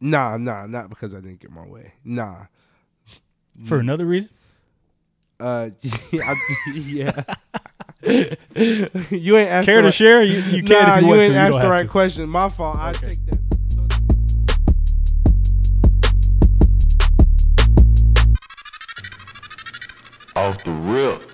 Nah, nah, not because I didn't get my way. Nah. For another reason? Uh, yeah, I- yeah. you ain't asked Care the to right- share? You, you can nah, if you, you want ain't to. Asked don't the right to. question. My fault. I take that. Off the rip.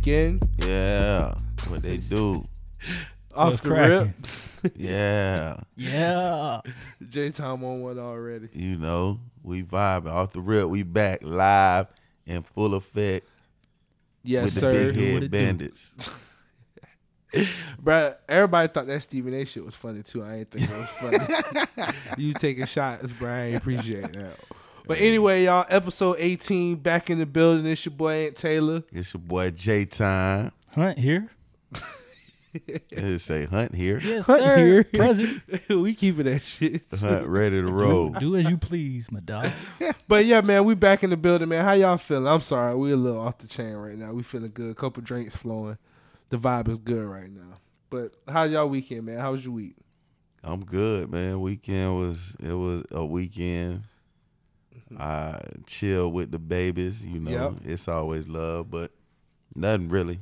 Again. Yeah. What they do. Off the cracking? rip. Yeah. Yeah. J Time on one already. You know, we vibing. Off the rip. We back live in full effect Yes, with the sir. big head bandits. Bruh, everybody thought that Stephen A shit was funny too. I ain't think it was funny. you taking shots, bro. I ain't appreciate that. But anyway, y'all, episode 18 back in the building. It's your boy Ant Taylor. It's your boy J Time. Hunt here? They say Hunt here. Yes, Hunt sir. here. Present. we keeping that shit. Hunt ready to roll. Do as you please, my dog. But yeah, man, we back in the building, man. How y'all feeling? I'm sorry, we a little off the chain right now. We feeling good. couple drinks flowing. The vibe is good right now. But how's y'all weekend, man? How was your week? I'm good, man. Weekend was it was a weekend. I chill with the babies, you know. Yep. It's always love, but nothing really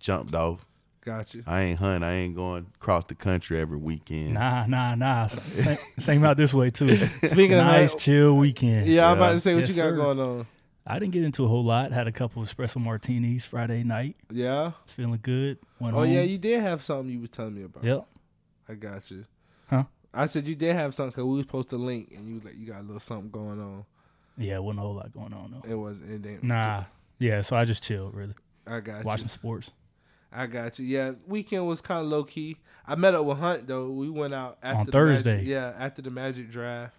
jumped off. Got you. I ain't hunting. I ain't going across the country every weekend. Nah, nah, nah. Same, same out this way too. Speaking of nice, chill weekend. Yeah, I'm about to say what Yes, you got sir. going on. I didn't get into a whole lot. Had a couple of espresso martinis Friday night. Yeah. Was feeling good. Went Oh home. yeah, you did have something you was telling me about. Yep. I got you. Huh? I said you did have something because we was supposed to link, and you was like, you got a little something going on. Yeah, it wasn't a whole lot going on though. It was it didn't. Nah. Yeah, so I just chilled really. I got Watching you. sports. I got you. Yeah, weekend was kind of low key. I met up with Hunt though. We went out after On Thursday. Magic- yeah, after the Magic draft.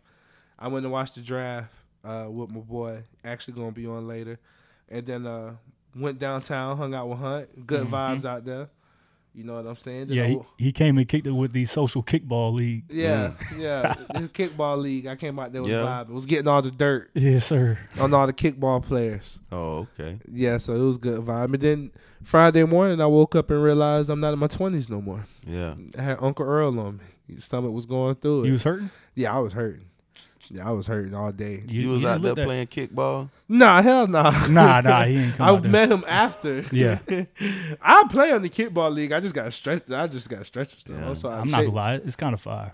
I went to watch the draft uh, with my boy. Actually, gonna be on later, and then uh, went downtown, hung out with Hunt. Good vibes out there. You know what I'm saying? Then Mm-hmm. Yeah, I he, he came and kicked it with the social kickball league. yeah, yeah. This kickball league. I came out there with Yeah. It Was getting all the dirt Yes, sir. on all the kickball players. Oh, okay. Yeah, so it was good vibe. And then Friday morning, I woke up and realized I'm not in my 20s no more. Yeah. I had Uncle Earl on me. His stomach was going through it. You was hurting? yeah, I was hurting. Yeah, I was hurting all day. You, was didn't out there look that- playing kickball? Nah, hell nah. Nah, nah, he ain't come I out there. met him after. Yeah. I play on the kickball league. I just got stretched. I just got stretched stuff. Yeah. I'm. I'm not gonna lie, it's kind of fire.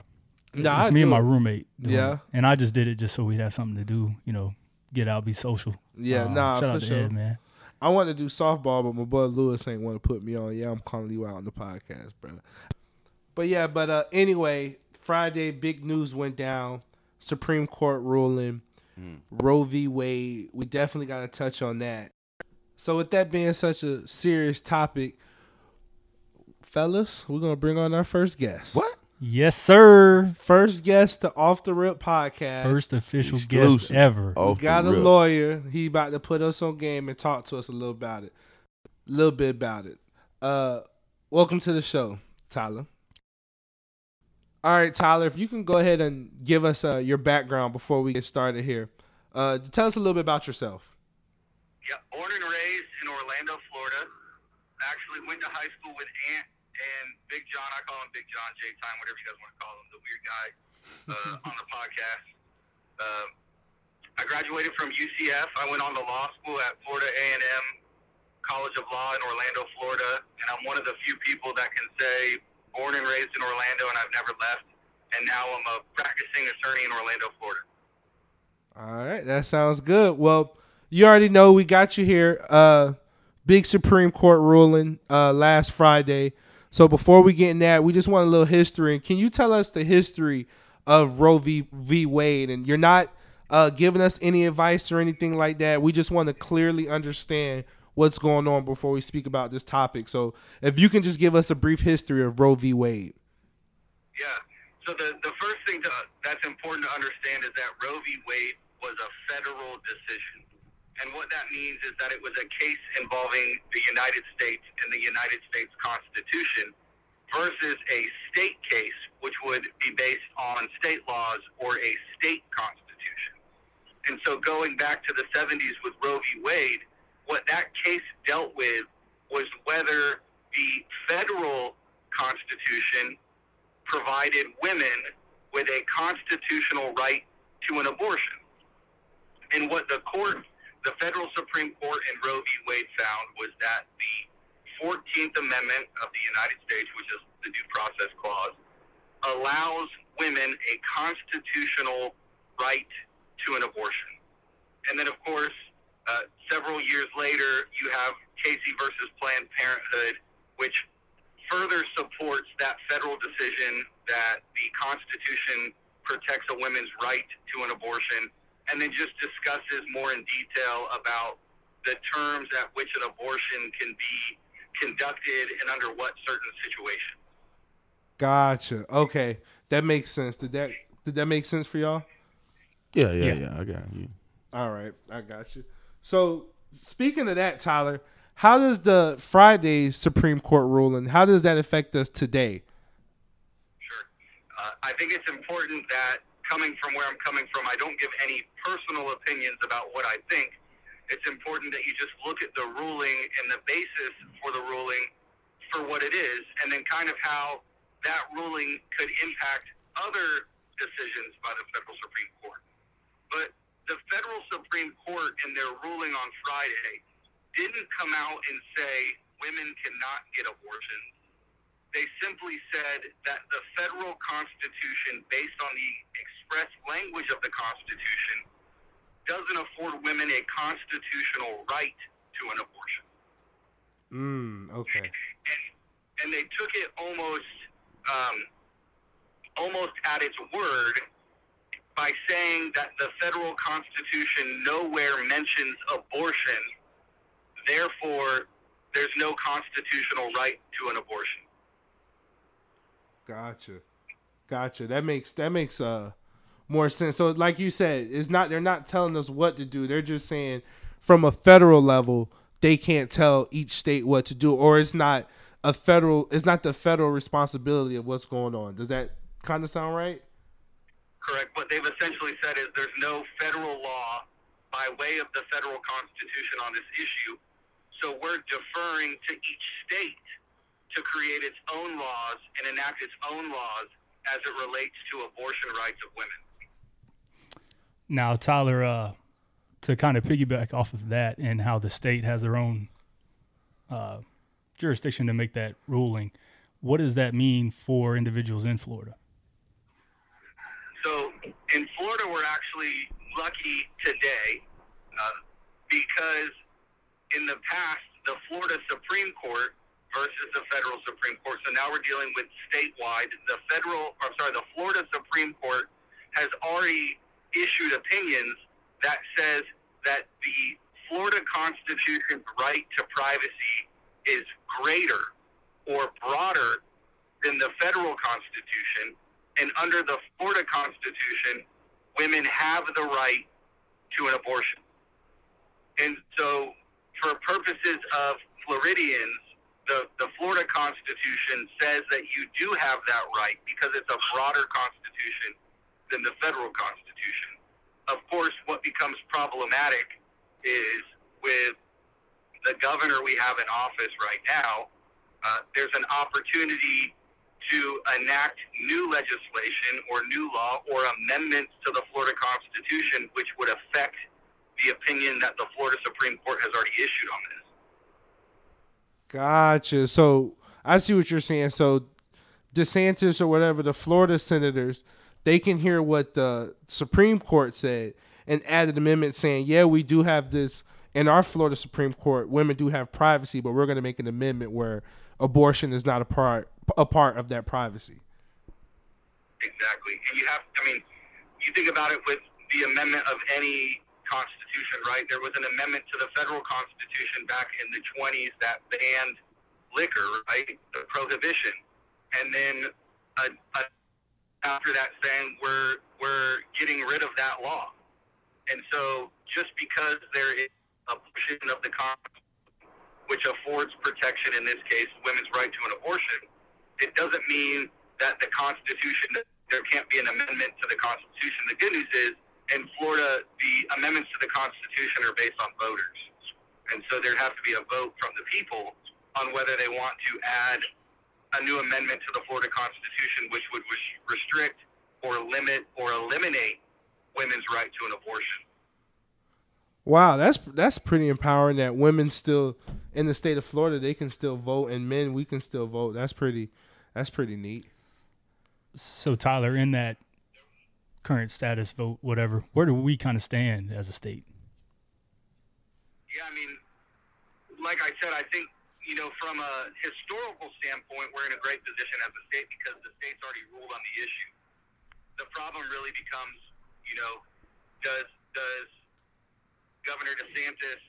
Nah, it's I me and my roommate. doing Yeah. it. and I just did it just so we'd have something to do. You know, get out, be social. Yeah, Um, nah, shout for out to sure. Ed, man. I want to do softball, but my boy Lewis ain't want to put me on. Yeah, I'm calling you out on the podcast, bro. But yeah, but uh, anyway, Friday, big news went down. Supreme Court ruling, Roe v. Wade. We definitely got to touch on that. So with that being such a serious topic, fellas, we're gonna bring on our first guest. What? Yes, sir. First guest to Off the Rip podcast. First official guest ever. Off we got a rip. lawyer. He about to put us on game and talk to us a little about it. A little bit about it. Uh welcome to the show, Tyler. All right, Tyler, if you can go ahead and give us uh, your background before we get started here. Uh, tell us a little bit about yourself. Yeah, born and raised in Orlando, Florida. Actually went to high school with Ant and Big John. I call him Big John J Time, whatever you guys want to call him, the weird guy uh, on the podcast. Um, I graduated from UCF. I went on to law school at Florida A&M College of Law in Orlando, Florida, and I'm one of the few people that can say born and raised in Orlando, and I've never left. And now I'm a practicing attorney in Orlando, Florida. All right, that sounds good. Well, you already know we got you here. Uh, big Supreme Court ruling uh, last Friday. So before we get in that, we just want a little history. Can you tell us the history of Roe v. v. Wade? And you're not uh, giving us any advice or anything like that. We just want to clearly understand what's going on before we speak about this topic. So if you can just give us a brief history of Roe v. Wade. Yeah. So the, the first thing to, that's important to understand is that Roe v. Wade was a federal decision. And what that means is that it was a case involving the United States and the United States Constitution versus a state case, which would be based on state laws or a state constitution. And so going back to the 70s with Roe v. Wade, what that case dealt with was whether the federal constitution provided women with a constitutional right to an abortion. And what the court, the federal Supreme Court in Roe v. Wade found was that the 14th Amendment of the United States, which is the Due Process Clause, allows women a constitutional right to an abortion. And then, of course, uh, several years later, you have Casey versus Planned Parenthood, which further supports that federal decision that the Constitution protects a woman's right to an abortion, and then just discusses more in detail about the terms at which an abortion can be conducted and under what certain situations. Gotcha. Okay, that makes sense. Did that did that make sense for y'all? Yeah, yeah, Yeah. yeah. I got you. All right, I got you. So speaking of that, Tyler, how does the Friday Supreme Court ruling how does that affect us today? Sure. Uh, I think it's important that coming from where I'm coming from, I don't give any personal opinions about what I think. It's important that you just look at the ruling and the basis for the ruling for what it is, and then kind of how that ruling could impact other decisions by the federal Supreme Court. But the federal Supreme Court, in their ruling on Friday, didn't come out and say women cannot get abortions they simply said that the federal constitution, based on the express language of the constitution, doesn't afford women a constitutional right to an abortion. Mm, okay. And, and they took it almost, um, almost at its word by saying that the federal constitution nowhere mentions abortion. Therefore, there's no constitutional right to an abortion. Gotcha. Gotcha. That makes that makes uh more sense. So like you said, it's not they're not telling us what to do. They're just saying from a federal level, they can't tell each state what to do or it's not a federal it's not the federal responsibility of what's going on. Does that kind of sound right? Correct. What they've essentially said is there's no federal law by way of the federal constitution on this issue. So we're deferring to each state to create its own laws and enact its own laws as it relates to abortion rights of women. Now, Tyler, uh, to kind of piggyback off of that and how the state has their own uh, jurisdiction to make that ruling, what does that mean for individuals in Florida? In Florida, we're actually lucky today uh, because in the past, the Florida Supreme Court versus the federal Supreme Court. So now we're dealing with statewide. The federal, I'm sorry, the Florida Supreme Court has already issued opinions that says that the Florida Constitution's right to privacy is greater or broader than the federal Constitution. And under the Florida Constitution, women have the right to an abortion. And so, for purposes of Floridians, the, the Florida Constitution says that you do have that right because it's a broader Constitution than the federal Constitution. Of course, what becomes problematic is with the governor we have in office right now, uh, there's an opportunity to enact new legislation or new law or amendments to the Florida Constitution, which would affect the opinion that the Florida Supreme Court has already issued on this. Gotcha. So I see what you're saying. So DeSantis or whatever, the Florida senators, they can hear what the Supreme Court said and add an amendment saying, yeah, we do have this in our Florida Supreme Court. Women do have privacy, but we're going to make an amendment where abortion is not a part a part of that privacy. Exactly. And you have, I mean, you think about it with the amendment of any constitution, right? There was an amendment to the federal constitution back in the 20s that banned liquor, right? The prohibition. And then after that saying we're, we're getting rid of that law. And so just because there is a portion of the Constitution which affords protection, in this case, women's right to an abortion, it doesn't mean that the Constitution, there can't be an amendment to the Constitution. The good news is in Florida, the amendments to the Constitution are based on voters. And so there'd have to be a vote from the people on whether they want to add a new amendment to the Florida Constitution, which would res- restrict or limit or eliminate women's right to an abortion. Wow, that's that's pretty empowering that women still in the state of Florida they can still vote and men we can still vote. That's pretty that's pretty neat. So Tyler, in that current status vote, whatever, where do we kind of stand as a state? Yeah, I mean, like I said, I think you know from a historical standpoint, we're in a great position as a state because the state's already ruled on the issue. The problem really becomes, you know, does does Governor DeSantis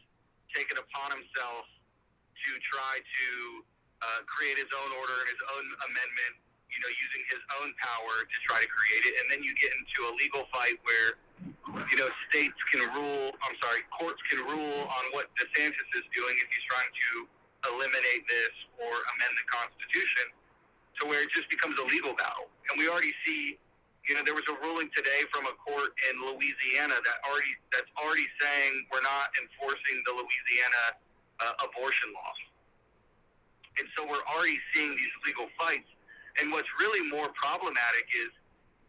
take it upon himself to try to uh, create his own order and his own amendment, you know, using his own power to try to create it, and then you get into a legal fight where, you know, states can rule. I'm sorry, courts can rule on what DeSantis is doing if he's trying to eliminate this or amend the Constitution, to where it just becomes a legal battle. And we already see you know, there was a ruling today from a court in Louisiana that already that's already saying we're not enforcing the Louisiana uh, abortion law, and so we're already seeing these legal fights. And what's really more problematic is,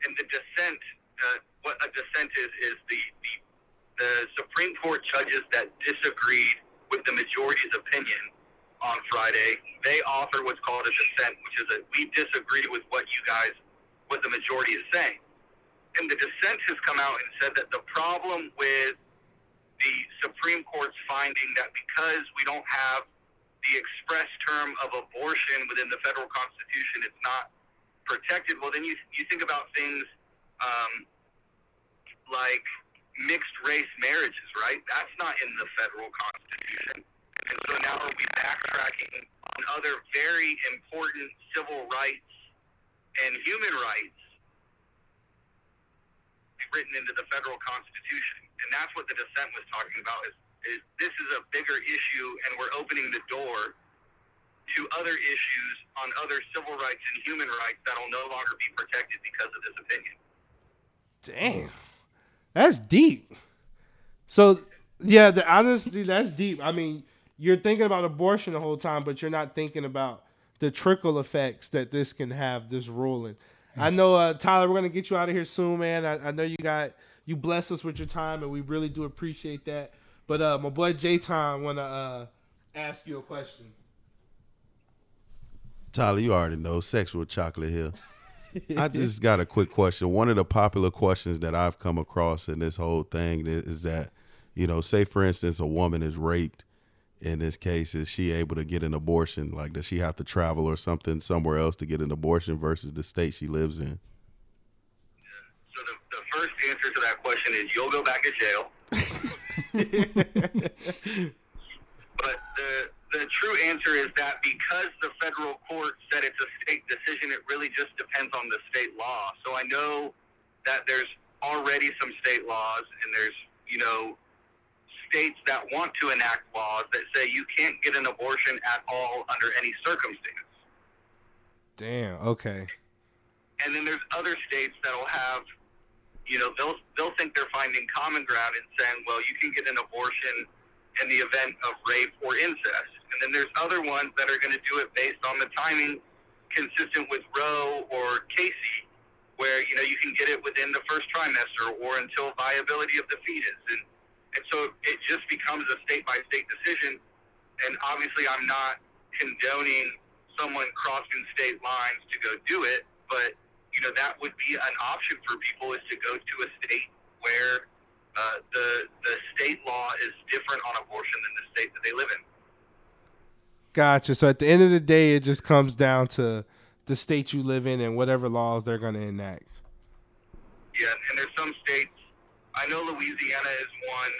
in the dissent, uh, what a dissent is is the, the the Supreme Court judges that disagreed with the majority's opinion on Friday. They authored what's called a dissent, which is that we disagree with what you guys what the majority is saying. And the dissent has come out and said that the problem with the Supreme Court's finding that because we don't have the express term of abortion within the federal Constitution, it's not protected. Well, then you you think about things um, like mixed race marriages, right? That's not in the federal Constitution. And so now are we backtracking on other very important civil rights and human rights written into the federal constitution. And that's what the dissent was talking about is, is this is a bigger issue and we're opening the door to other issues on other civil rights and human rights that'll no longer be protected because of this opinion. Damn. That's deep. So yeah, the honestly that's deep. I mean, you're thinking about abortion the whole time, but you're not thinking about the trickle effects that this can have. This ruling. I know, uh, Tyler. We're gonna get you out of here soon, man. I, I know you got you bless us with your time, and we really do appreciate that. But uh, my boy J Time wanna uh, ask you a question. Tyler, you already know sexual chocolate here. I just got a quick question. One of the popular questions that I've come across in this whole thing is, is that, you know, say for instance, a woman is raped. In this case, is she able to get an abortion? Like, does she have to travel or something somewhere else to get an abortion versus the state she lives in? So the, the first answer to that question is you'll go back to jail. but the the true answer is that because the federal court said it's a state decision, it really just depends on the state law. So I know that there's already some state laws, and there's you know states that want to enact laws that say you can't get an abortion at all under any circumstance. Damn. Okay. And then there's other states that'll have, you know, they'll they'll think they're finding common ground and saying, well, you can get an abortion in the event of rape or incest. And then there's other ones that are going to do it based on the timing consistent with Roe or Casey, where you know you can get it within the first trimester or until viability of the fetus, and and so it just becomes a state by state decision. And obviously, I'm not condoning someone crossing state lines to go do it, but you know that would be an option for people is to go to a state where uh, the the state law is different on abortion than the state that they live in. Gotcha. So at the end of the day, it just comes down to the state you live in and whatever laws they're going to enact. Yeah, and there's some states. I know Louisiana is one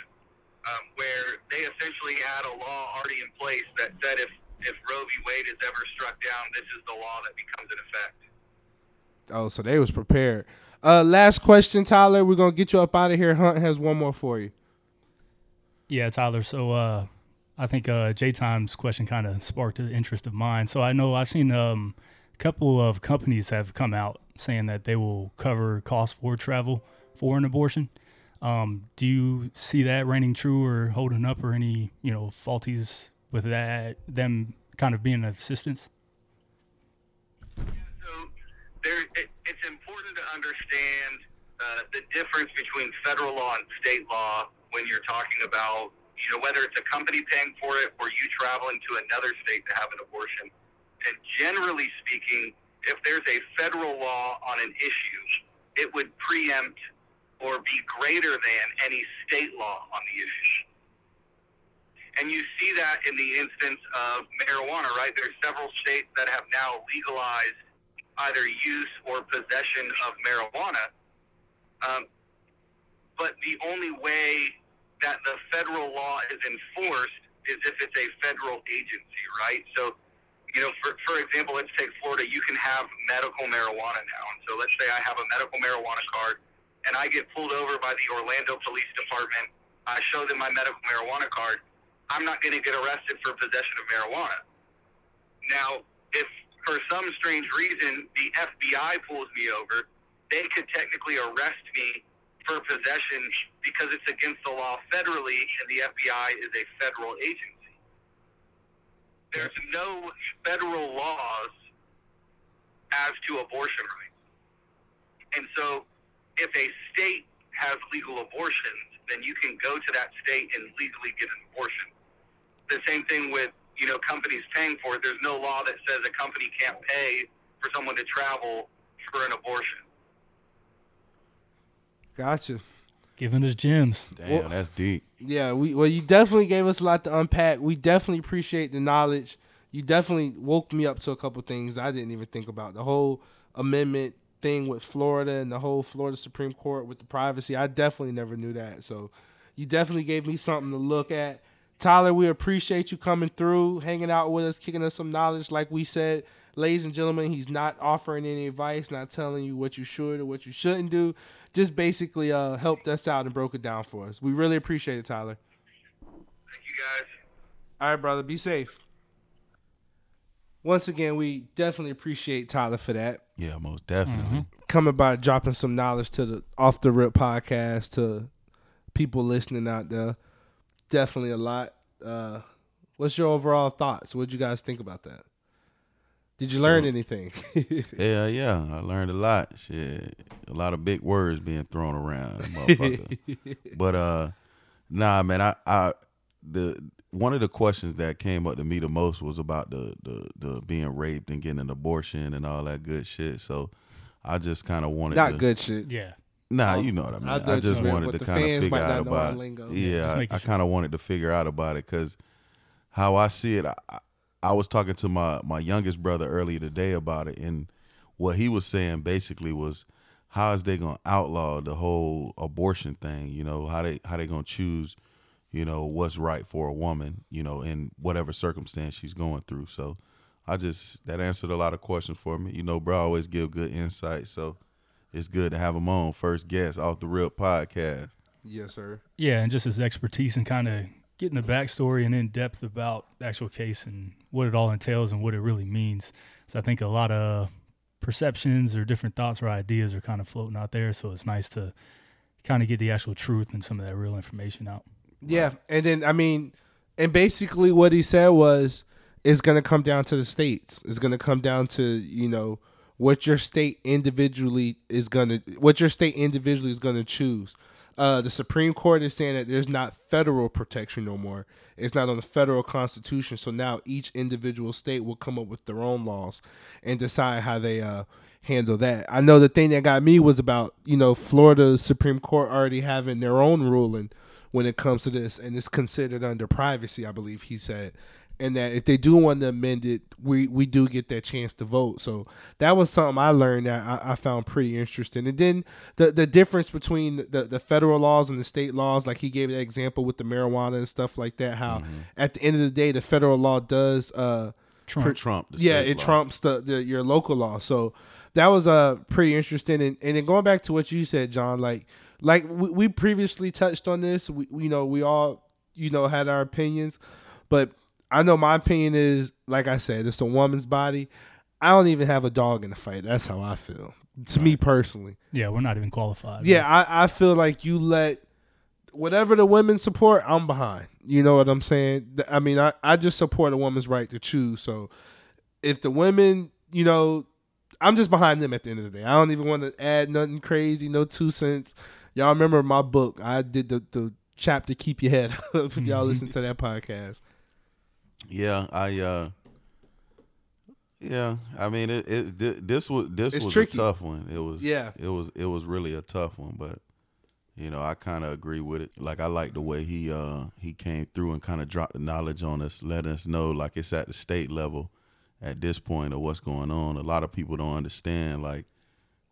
um, where they essentially had a law already in place that said if if Roe v. Wade is ever struck down, this is the law that becomes in effect. Oh, so they was prepared. Uh, last question, Tyler. We're gonna get you up out of here. Hunt has one more for you. Yeah, Tyler. So uh, I think uh, J Time's question kind of sparked an interest of mine. So I know I've seen um, a couple of companies have come out saying that they will cover costs for travel for an abortion. Um, do you see that reigning true or holding up, or any you know faulties with that them kind of being an assistance? There, it, it's important to understand uh, the difference between federal law and state law when you're talking about, you know, whether it's a company paying for it or you traveling to another state to have an abortion. And generally speaking, if there's a federal law on an issue, it would preempt or be greater than any state law on the issue. And you see that in the instance of marijuana, right? There's several states that have now legalized either use or possession of marijuana. Um, but the only way that the federal law is enforced is if it's a federal agency, right? So, you know, for, for example, let's take Florida. You can have medical marijuana now. And so let's say I have a medical marijuana card and I get pulled over by the Orlando Police Department. I show them my medical marijuana card. I'm not going to get arrested for possession of marijuana. Now, if for some strange reason the FBI pulls me over, they could technically arrest me for possession because it's against the law federally and the FBI is a federal agency. There's no federal laws as to abortion rights. And so if a state has legal abortions, then you can go to that state and legally get an abortion. The same thing with, you know, companies paying for it. There's no law that says a company can't pay for someone to travel for an abortion. Gotcha. Giving us gems. Damn, Well- that's deep. Yeah, we well, you definitely gave us a lot to unpack. We definitely appreciate the knowledge. You definitely woke me up to a couple things I didn't even think about. The whole amendment thing with Florida and the whole Florida Supreme Court with the privacy. I definitely never knew that. So you definitely gave me something to look at. Tyler, we appreciate you coming through, hanging out with us, kicking us some knowledge. Like we said, ladies and gentlemen, he's not offering any advice, not telling you what you should or what you shouldn't do. Just basically uh, helped us out and broke it down for us. We really appreciate it, Tyler. Thank you guys. All right, brother. Be safe. Once again, we definitely appreciate Tyler for that. Yeah, most definitely. Coming by dropping some knowledge to the off the rip podcast to people listening out there. Definitely a lot. Uh, what's your overall thoughts? What'd you guys think about that? Did you learn anything? Yeah, yeah. I learned a lot. Shit. A lot of big words being thrown around, motherfucker. but uh nah man, I, I the one of the questions that came up to me the most was about the the, the being raped and getting an abortion and all that good shit. So I just kind of wanted Not to, good shit. Yeah. Nah, you know what I mean. I I, just wanted to kind of figure out not know our about. lingo. Yeah, I, I kind of wanted to figure out about it because how I see it, I, I- I was talking to my my youngest brother earlier today about it, and what he was saying basically was, how is they gonna outlaw the whole abortion thing? You know, how they how they gonna choose, you know, what's right for a woman, you know, in whatever circumstance she's going through. So. I just that answered a lot of questions for me. You know, bro, I always give good insight, so it's good to have him on first guest off the real podcast. Yes, sir. Yeah, and just his expertise and kind of getting the backstory and in depth about the actual case and what it all entails and what it really means. So I think a lot of perceptions or different thoughts or ideas are kind of floating out there. So it's nice to kind of get the actual truth and some of that real information out. Yeah, and then I mean, and basically what he said was, it's gonna come down to the states. It's gonna come down to you know what your state individually is gonna, what your state individually is gonna choose. Uh, the Supreme Court is saying that there's not federal protection no more. It's not on the federal constitution. So now each individual state will come up with their own laws and decide how they uh, handle that. I know the thing that got me was about you know Florida Supreme Court already having their own ruling when it comes to this, and it's considered under privacy, I believe he said. And that if they do want to amend it, we, we do get that chance to vote. So that was something I learned that I, I found pretty interesting. And then the the difference between the, the federal laws and the state laws, like he gave that example with the marijuana and stuff like that, how at the end of the day, the federal law does uh, Trump. Trump, the yeah, it law. trumps the, the your local law. So that was uh pretty interesting. And and then going back to what you said, John, like like we, we previously touched on this. We, we you know we all you know had our opinions, but I know my opinion is like I said, it's a woman's body. I don't even have a dog in the fight. That's how I feel. To me personally. Yeah, we're not even qualified. Yeah, I, I feel like you let whatever the women support, I'm behind. You know what I'm saying? I mean, I, I just support a woman's right to choose. So if the women, you know, I'm just behind them at the end of the day. I don't even want to add nothing crazy, no two cents. Y'all remember my book? I did the, the chapter "Keep Your Head Up." if y'all mm-hmm. listen to that podcast. Yeah, I uh yeah, I mean it, it this was this It's was tricky. a tough one. It was Yeah. it was it was really a tough one, but you know, I kind of agree with it. Like I like the way he uh he came through and kind of dropped the knowledge on us, letting us know like it's at the state level at this point of what's going on. A lot of people don't understand like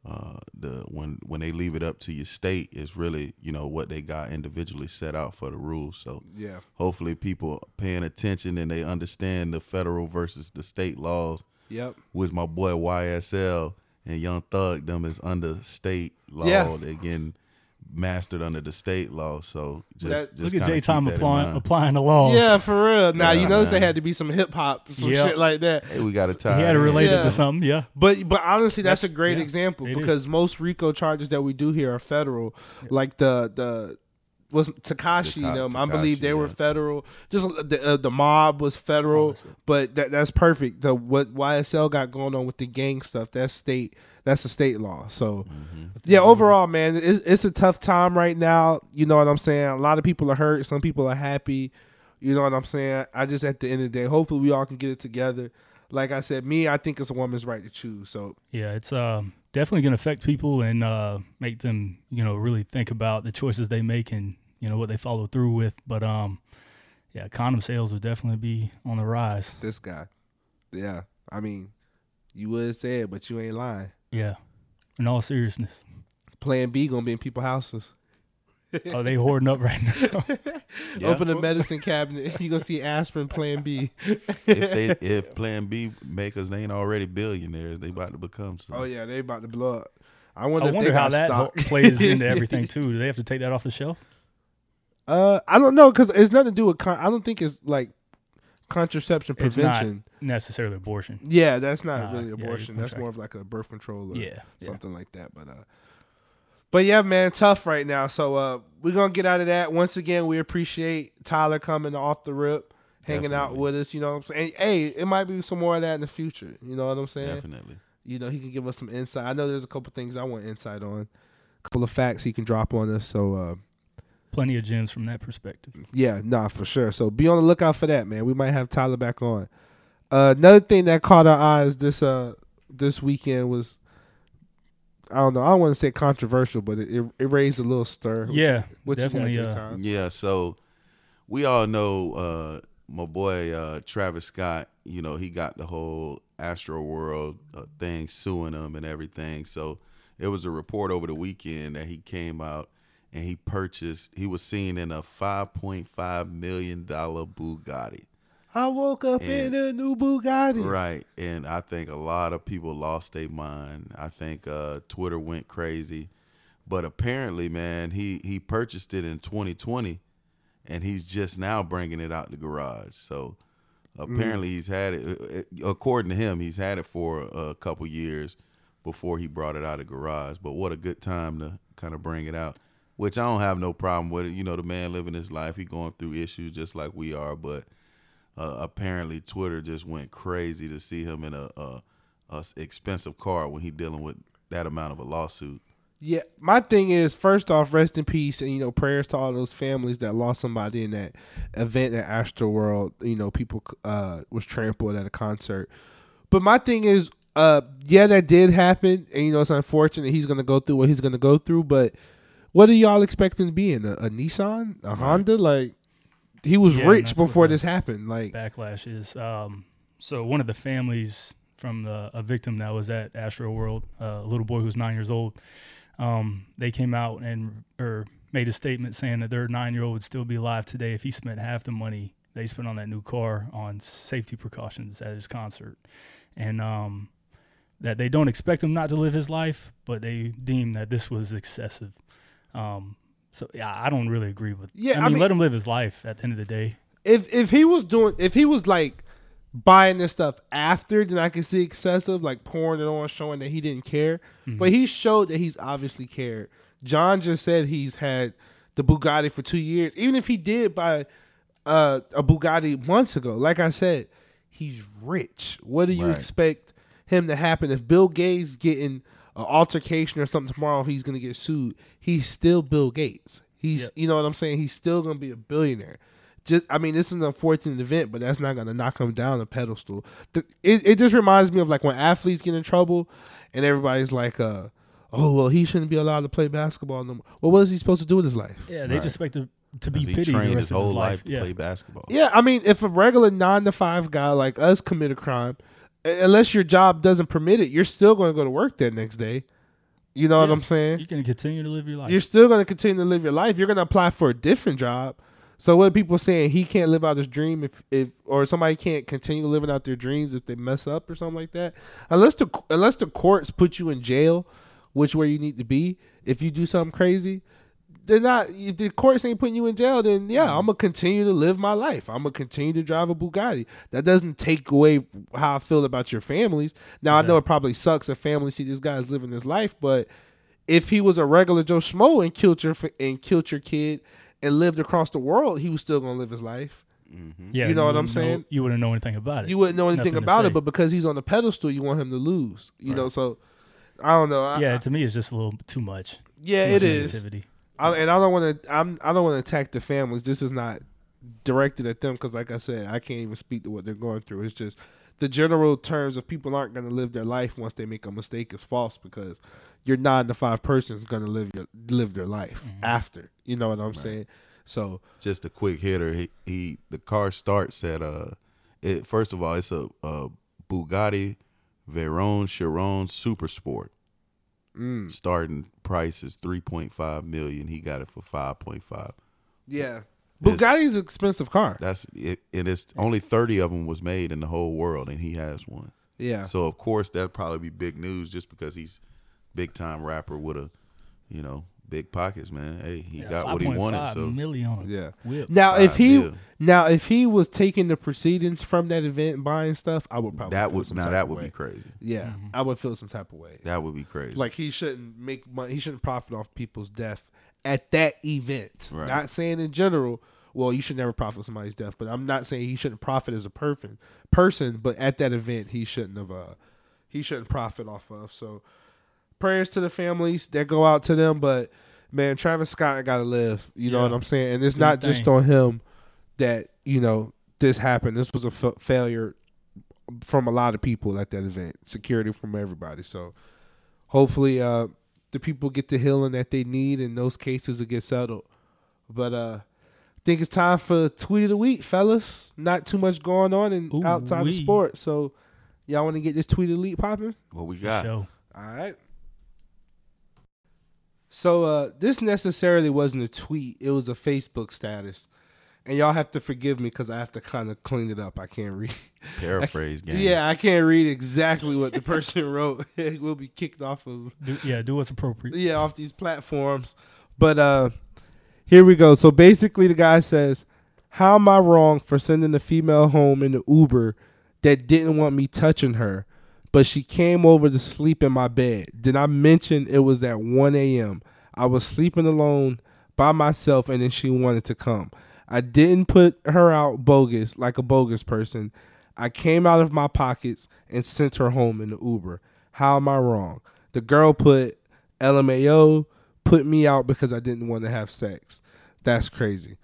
uh the when when they leave it up to your state is really, you know, what they got individually set out for the rules. So Yeah. hopefully people paying attention and they understand the federal versus the state laws Yep. with my boy YSL and Young Thug them is under state law. Yeah. Getting mastered under the state law. So just, That- just Look at kinda J Time applying applying the law. Yeah, for real. Now you notice there man. had to be some hip hop, some Yep. shit like that. Hey, we got to tie. he had to relate Yeah. it to something. Yeah. But but honestly, that's, That's- a great yeah, example it is. because most RICO charges that we do here are federal. Like the the was Tekashi Taka- them. I believe they Tekashi, were federal. Just the uh, the mob was federal, Honestly. but that that's perfect. The what YSL got going on with the gang stuff, that's state. That's a state law. So Mm-hmm. yeah, overall, man, it's it's a tough time right now. You know what I'm saying? A lot of people are hurt. Some people are happy. You know what I'm saying? I just at the end of the day, hopefully we all can get it together. Like I said, me, I think it's a woman's right to choose. So Yeah, it's um, definitely going to affect people and uh, make them, you know, really think about the choices they make and you know what they follow through with. But um, yeah, condom sales would definitely be on the rise. this guy, yeah, I mean, you would say it, but you ain't lying. Yeah, in all seriousness. Plan B gonna be in people's houses. Oh, they hoarding up right now. Yeah. Open a medicine cabinet, you gonna see aspirin. Plan B. if they if Plan B makers they ain't already billionaires, they about to become some. Oh yeah, they about to blow up. I wonder, I if wonder they how that stock. plays into everything too. Do they have to take that off the shelf? Uh, I don't know because it's nothing to do with. Con- I don't think it's like contraception It's prevention. not necessarily abortion. Yeah, that's not Nah, really abortion. you're that's more of like a birth control or Yeah, yeah. something like that. But uh, but yeah, man, tough right now. So uh, we're gonna get out of that. Once again, we appreciate Tyler coming off the rip, hanging out with us. You know what I'm saying? Hey, it might be some more of that in the future. You know what I'm saying? Definitely. You know, he can give us some insight. I know there's a couple things I want insight on, a couple of facts he can drop on us. So uh, Plenty of gems from that perspective. yeah, nah, for sure. So be on the lookout for that, man. We might have Tyler back on. Uh, another thing that caught our eyes this uh this weekend was I don't know. I don't want to say controversial, but it, it, it raised a little stir. What yeah, you, what definitely. You got, uh, J-Time? Yeah, so we all know uh my boy uh Travis Scott, you know, he got the whole Astro World uh, thing suing him and everything. So it was a report over the weekend that he came out and he purchased he was seen in a 5.5 million dollar Bugatti. I woke up in a new Bugatti. Right. And I think a lot of people lost their mind. I think uh, Twitter went crazy. But apparently, man, he, he purchased it in 2020 and he's just now bringing it out the garage. So apparently, he's had it, uh, according to him, he's had it for a couple years before he brought it out of the garage. But what a good time to kind of bring it out, which I don't have no problem with it. You know, the man living his life, he going through issues just like we are. But uh, apparently Twitter just went crazy to see him in a a expensive car when he dealing with that amount of a lawsuit. Yeah, my thing is first off, rest in peace, and you know prayers to all those families that lost somebody in that event at Astro World. You know, people uh, was trampled at a concert. But my thing is, uh, yeah, that did happen, and you know it's unfortunate he's gonna go through what he's gonna go through. But what are y'all expecting to be in a, a Nissan, a Honda? Like he was Yeah, rich before this happened. Like backlash is. Um, so one of the families from the, a victim that was at Astro World, uh, a little boy who was nine years old, um, they came out and or made a statement saying that their nine year old would still be alive today if he spent half the money they spent on that new car on safety precautions at his concert, and um, that they don't expect him not to live his life, but they deem that this was excessive. Um, so yeah, I don't really agree with. Yeah, I I mean, mean- let him live his life. At the end of the day, if if he was doing if he was like buying this stuff after, then I can see excessive, like pouring it on, showing that he didn't care. But he showed that he's obviously cared. John just said he's had the Bugatti for two years. Even if he did buy uh, a Bugatti months ago, like I said, he's rich. What do you Right. expect him to happen if Bill Gates getting an altercation or something tomorrow? He's gonna get sued. He's still Bill Gates. He's Yep. you know what I'm saying. He's still gonna be a billionaire. Just I mean, this is an unfortunate event, but that's not gonna knock him down a pedestal. The, it it just reminds me of like when athletes get in trouble, and everybody's like, uh, "Oh well, he shouldn't be allowed to play basketball no more." Well, what is he supposed to do with his life? Yeah, they Right. just expect to, to be 'Cause he pitied the trained rest his of whole his life life. to Yeah. play basketball. Yeah, I mean, if a regular nine to five guy like us commit a crime, u- unless your job doesn't permit it, you're still going to go to work that next day. You know what I'm saying? You can continue to live your life. You're still going to continue to live your life. You're going to apply for a different job. So what people saying he can't live out his dream if, if or somebody can't continue living out their dreams if they mess up or something like that. Unless the unless the courts put you in jail, which where you need to be if you do something crazy, they're not. If the courts ain't putting you in jail, then yeah, mm-hmm. I'm gonna continue to live my life. I'm gonna continue to drive a Bugatti. That doesn't take away how I feel about your families. Now I know it probably sucks if families see this guy's living his life, but if he was a regular Joe Schmo and killed your and killed your kid and lived across the world, he was still gonna live his life. Mm-hmm. yeah, you know what I'm wouldn't know- saying? you wouldn't know anything about it. You wouldn't know anything Nothing about it, but because he's on the pedestal, you want him to lose. You know, so I don't know. I, yeah, to me, it's just a little too much. yeah, Too it much is. negativity. I, and I don't want to. I'm. I don't want to attack the families. This is not directed at them because, like I said, I can't even speak to what they're going through. It's just the general terms of people aren't going to live their life once they make a mistake is false because your nine to five person is going to live your live their life after. You know what I'm saying? So Just a quick hitter. He, he the car starts at uh, it first of all it's a, a Bugatti Veyron Chiron Super Sport. Mm, Starting price is three point five million. He got it for five point five. yeah, Bugatti's an expensive car. That's it, and it's only thirty of them was made in the whole world, and he has one. Yeah, So of course that'd probably be big news just because he's big time rapper with a, you know, big pockets, man. Hey, he Yeah, got what he wanted. 5.5 So million Yeah. whip. Now, if he mil. now if he was taking the proceedings from that event and buying stuff, I would probably that feel would now type that would way. be crazy. Yeah, I would feel some type of way. That would be crazy. Like he shouldn't make money. He shouldn't profit off people's death at that event. Right. Not saying in general. Well, you should never profit somebody's death, but I'm not saying he shouldn't profit as a person. Person, but at that event, he shouldn't have. Uh, he shouldn't profit off of. So, prayers to the families that go out to them. But man, Travis Scott got to live. You know what I'm saying? And it's Do not your just on him that you know this happened. This was a failure from a lot of people at that event. Security from everybody. So hopefully uh the people get the healing that they need and those cases will get settled. But uh I think it's time for tweet of the week, fellas. Not too much going on in Ooh, outside wee. of sports. So y'all want to get this tweet of the week popping? what we got? So, All right. So uh this necessarily wasn't a tweet, it was a Facebook status. And y'all have to forgive me because I have to kind of clean it up. I can't read. Paraphrase game. Yeah, I can't read exactly what the person wrote. it will be kicked off of do, yeah, do what's appropriate. yeah, off these platforms. But uh here we go. So basically the guy says, How am I wrong for sending a female home in the Uber that didn't want me touching her, but she came over to sleep in my bed? Did I mention it was at 1 a.m.? I was sleeping alone by myself and then she wanted to come. I didn't put her out bogus like a bogus person. I came out of my pockets and sent her home in the Uber. How am I wrong? The girl put LMAO, put me out because I didn't want to have sex. That's crazy.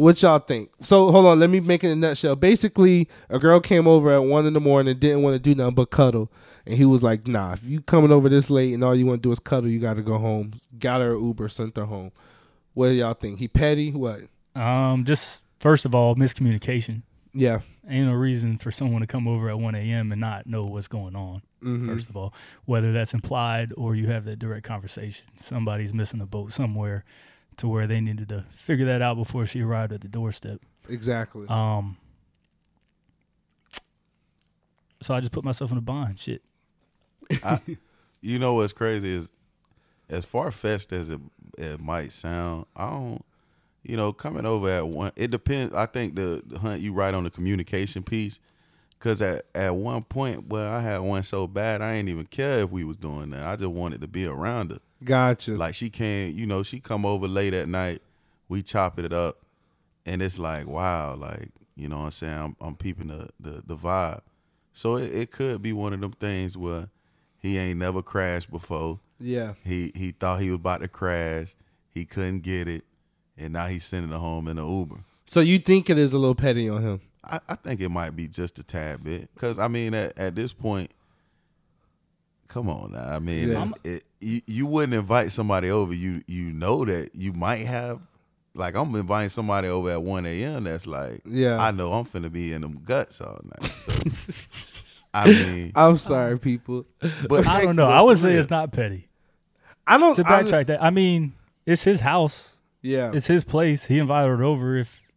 What y'all think? So hold on, let me make it in a nutshell. Basically, a girl came over at one in the morning and didn't want to do nothing but cuddle. And he was like, nah, if you coming over this late and all you want to do is cuddle, you gotta go home. Got her an Uber, sent her home. What do y'all think? He petty? What? Um, just first of all, miscommunication. Yeah. Ain't no reason for someone to come over at 1 a.m. and not know what's going on. Mhm. First of all, whether that's implied or you have that direct conversation, somebody's missing the boat somewhere, to where they needed to figure that out before she arrived at the doorstep. Exactly. Um, so I just put myself in a bind. Shit. I, you know what's crazy is, as far fetched as it, it might sound, I don't. You know, coming over at one, it depends. I think the, the hunt you right on the communication piece, because at at one point, well, I had one so bad I ain't even care if we was doing that. I just wanted to be around her. Gotcha. Like she came, you know, she come over late at night we chop it up, and it's like wow, like you know what I'm saying. I'm, I'm peeping the, the the vibe, so it, it could be one of them things where he ain't never crashed before. Yeah. He he thought he was about to crash, he couldn't get it, and now he's sending it home in an Uber. So you think it is a little petty on him? I, I think it might be just a tad bit because I mean at, at this point, come on now. I mean, Yeah. it, you you wouldn't invite somebody over. You you know that you might have. Like I'm inviting somebody over at one a.m. That's like, Yeah. I know I'm finna be in them guts all night. So, I mean, I'm sorry, people. but I don't know. I would say it's not petty. I don't. To I- backtrack that, I mean, it's his house. yeah. It's his place. He invited her over if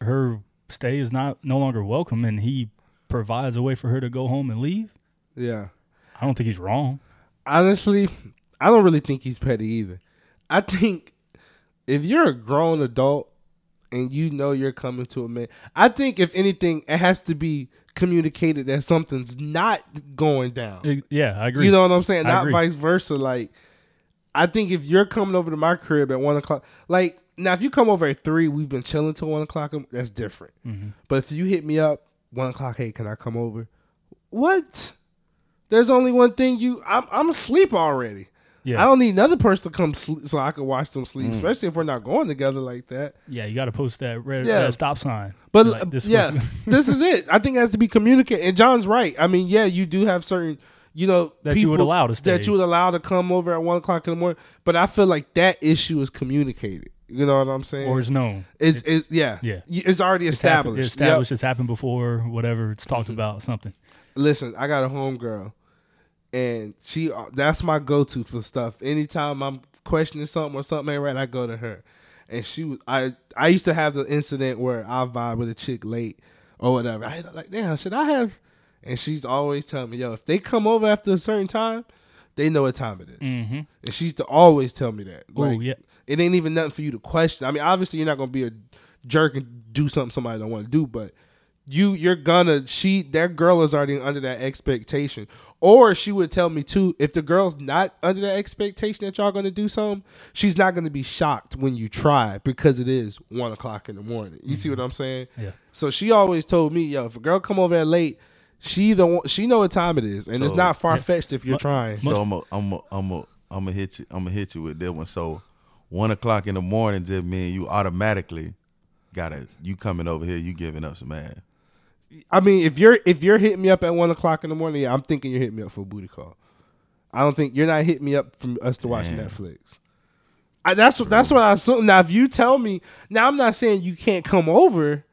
her stay is not no longer welcome, and he provides a way for her to go home and leave. Yeah. I don't think he's wrong. Honestly, I don't really think he's petty either. I think if you're a grown adult and you know you're coming to a man, I think if anything, it has to be communicated that something's not going down. Yeah, I agree. You know what I'm saying? I Not agree. vice versa. Like, I think if you're coming over to my crib at one o'clock, like now if you come over at three, we've been chilling till one o'clock. That's different. Mm-hmm. But if you hit me up one o'clock, hey, can I come over? What? There's only one thing you. I'm I'm asleep already. yeah, I don't need another person to come sleep so I can watch them Mm. sleep, especially if we're not going together like that. yeah. You got to post that red, Yeah. red stop sign. But Like, this yeah, this is it. I think it has to be communicated. And John's right. I mean, yeah, you do have certain, you know, That you would allow to stay. that you would allow to come over at one o'clock in the morning. But I feel like that issue is communicated. You know what I'm saying? or is known. it's, it's yeah, Yeah. It's already It's happened, established. it's established. Yep. It's happened before. Whatever. It's talked about. Something. Listen, I got a homegirl, and she uh, that's my go to for stuff. Anytime I'm questioning something or something ain't right, I go to her. And she was I I used to have the incident where I vibe with a chick late or whatever. I like, damn, should I have? And she's always telling me, yo, if they come over after a certain time, they know what time it is. Mm-hmm. And she used to always tell me that. Oh yeah. it ain't even nothing for you to question. I mean, obviously you're not gonna be a jerk and do something somebody don't want to do, but you you're gonna she that girl is already under that expectation. Or she would tell me too, if the girl's not under that expectation that y'all gonna do something, she's not gonna be shocked when you try because it is one o'clock in the morning. You see mm-hmm. what I'm saying? Yeah. So she always told me, yo, if a girl come over there late, she the one, she know what time it is, and it's not far fetched if you're Mu- trying. So I'm a, I'm a, I'm a, I'm gonna hit you. I'm gonna hit you with that one. So one o'clock in the morning just mean you automatically gotta you coming over here. You giving up some ass. I mean, if you're if you're hitting me up at one o'clock in the morning, yeah, I'm thinking you're hitting me up for a booty call. I don't think you're not hitting me up from us to watch Damn. Netflix. I, that's what that's what I assume. Now, if you tell me, now I'm not saying you can't come over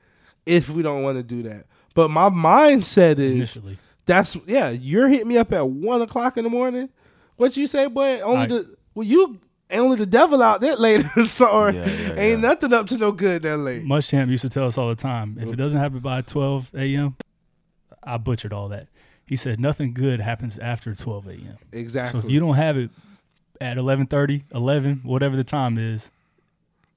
if we don't want to do that, but my mindset is Initially. that's yeah. You're hitting me up at one o'clock in the morning. What you say, boy? Only the well, you only the devil out that late. so Yeah, yeah, ain't yeah. nothing up to no good that late. Muschamp used to tell us all the time, if it doesn't happen by 12 a.m., I butchered all that. He said nothing good happens after 12 a.m. Exactly. So if you don't have it at 11:30, 11, whatever the time is,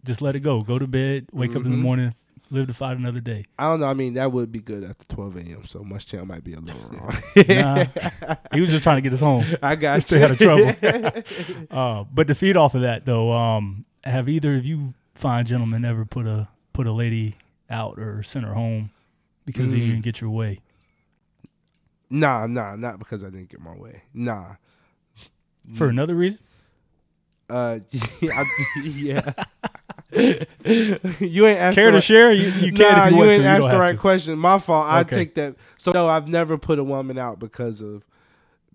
just let it go. Go to bed, wake up in Mm-hmm. the morning, live to fight another day. I don't know. I mean, that would be good after 12 a.m. So Muschamp might be a little wrong. Nah, he was just trying to get us home. I got Stay you. out of trouble. uh, but to feed off of that, though, um, have either of you fine gentlemen ever put a put a lady out or sent her home because you Mm. didn't get your way? nah, nah, not because I didn't get my way. Nah. For another reason? Uh, yeah. I- yeah. you ain't asked Care the to right- share? You, you can nah, if you, you want ain't to. You asked don't the right to. question. My fault. I take that. So no, I've never put a woman out because of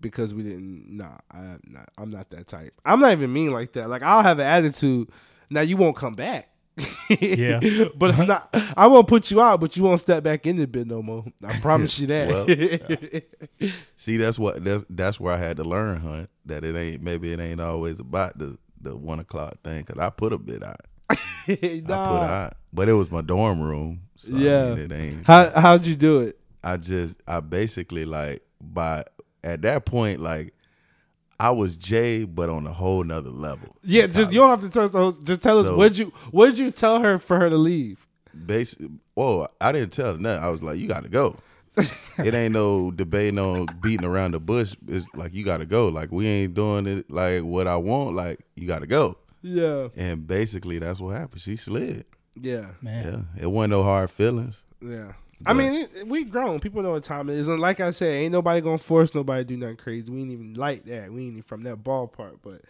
because we didn't. Nah, I, not, I'm not that type. I'm not even mean like that. Like I'll have an attitude. Now you won't come back. Yeah. but I'm not. I won't put you out, but you won't step back in the bit no more. I promise you that. See, that's what that's that's where I had to learn, Hunt, that it ain't maybe it ain't always about the the one o'clock thing. Cause I put a bit out. I put Nah. out, but it was my dorm room. So Yeah. I mean, it ain't. How how'd you do it? I just I basically like by at that point like I was Jay, but on a whole nother level. Yeah, just you don't have to tell us. Just tell us So- what you what you tell her for her to leave? Basically, whoa, I didn't tell her nothing. I was like, you got to go. it ain't no debate, no beating around the bush. It's like you got to go. Like we ain't doing it like what I want. Like you got to go. Yeah. And basically, that's what happened. She slid. Yeah. Man, Yeah, it wasn't no hard feelings. Yeah. I mean, it, we grown. People know what time it is. And like I said, ain't nobody gonna force nobody to do nothing crazy. We ain't even like that. We ain't even from that ballpark. But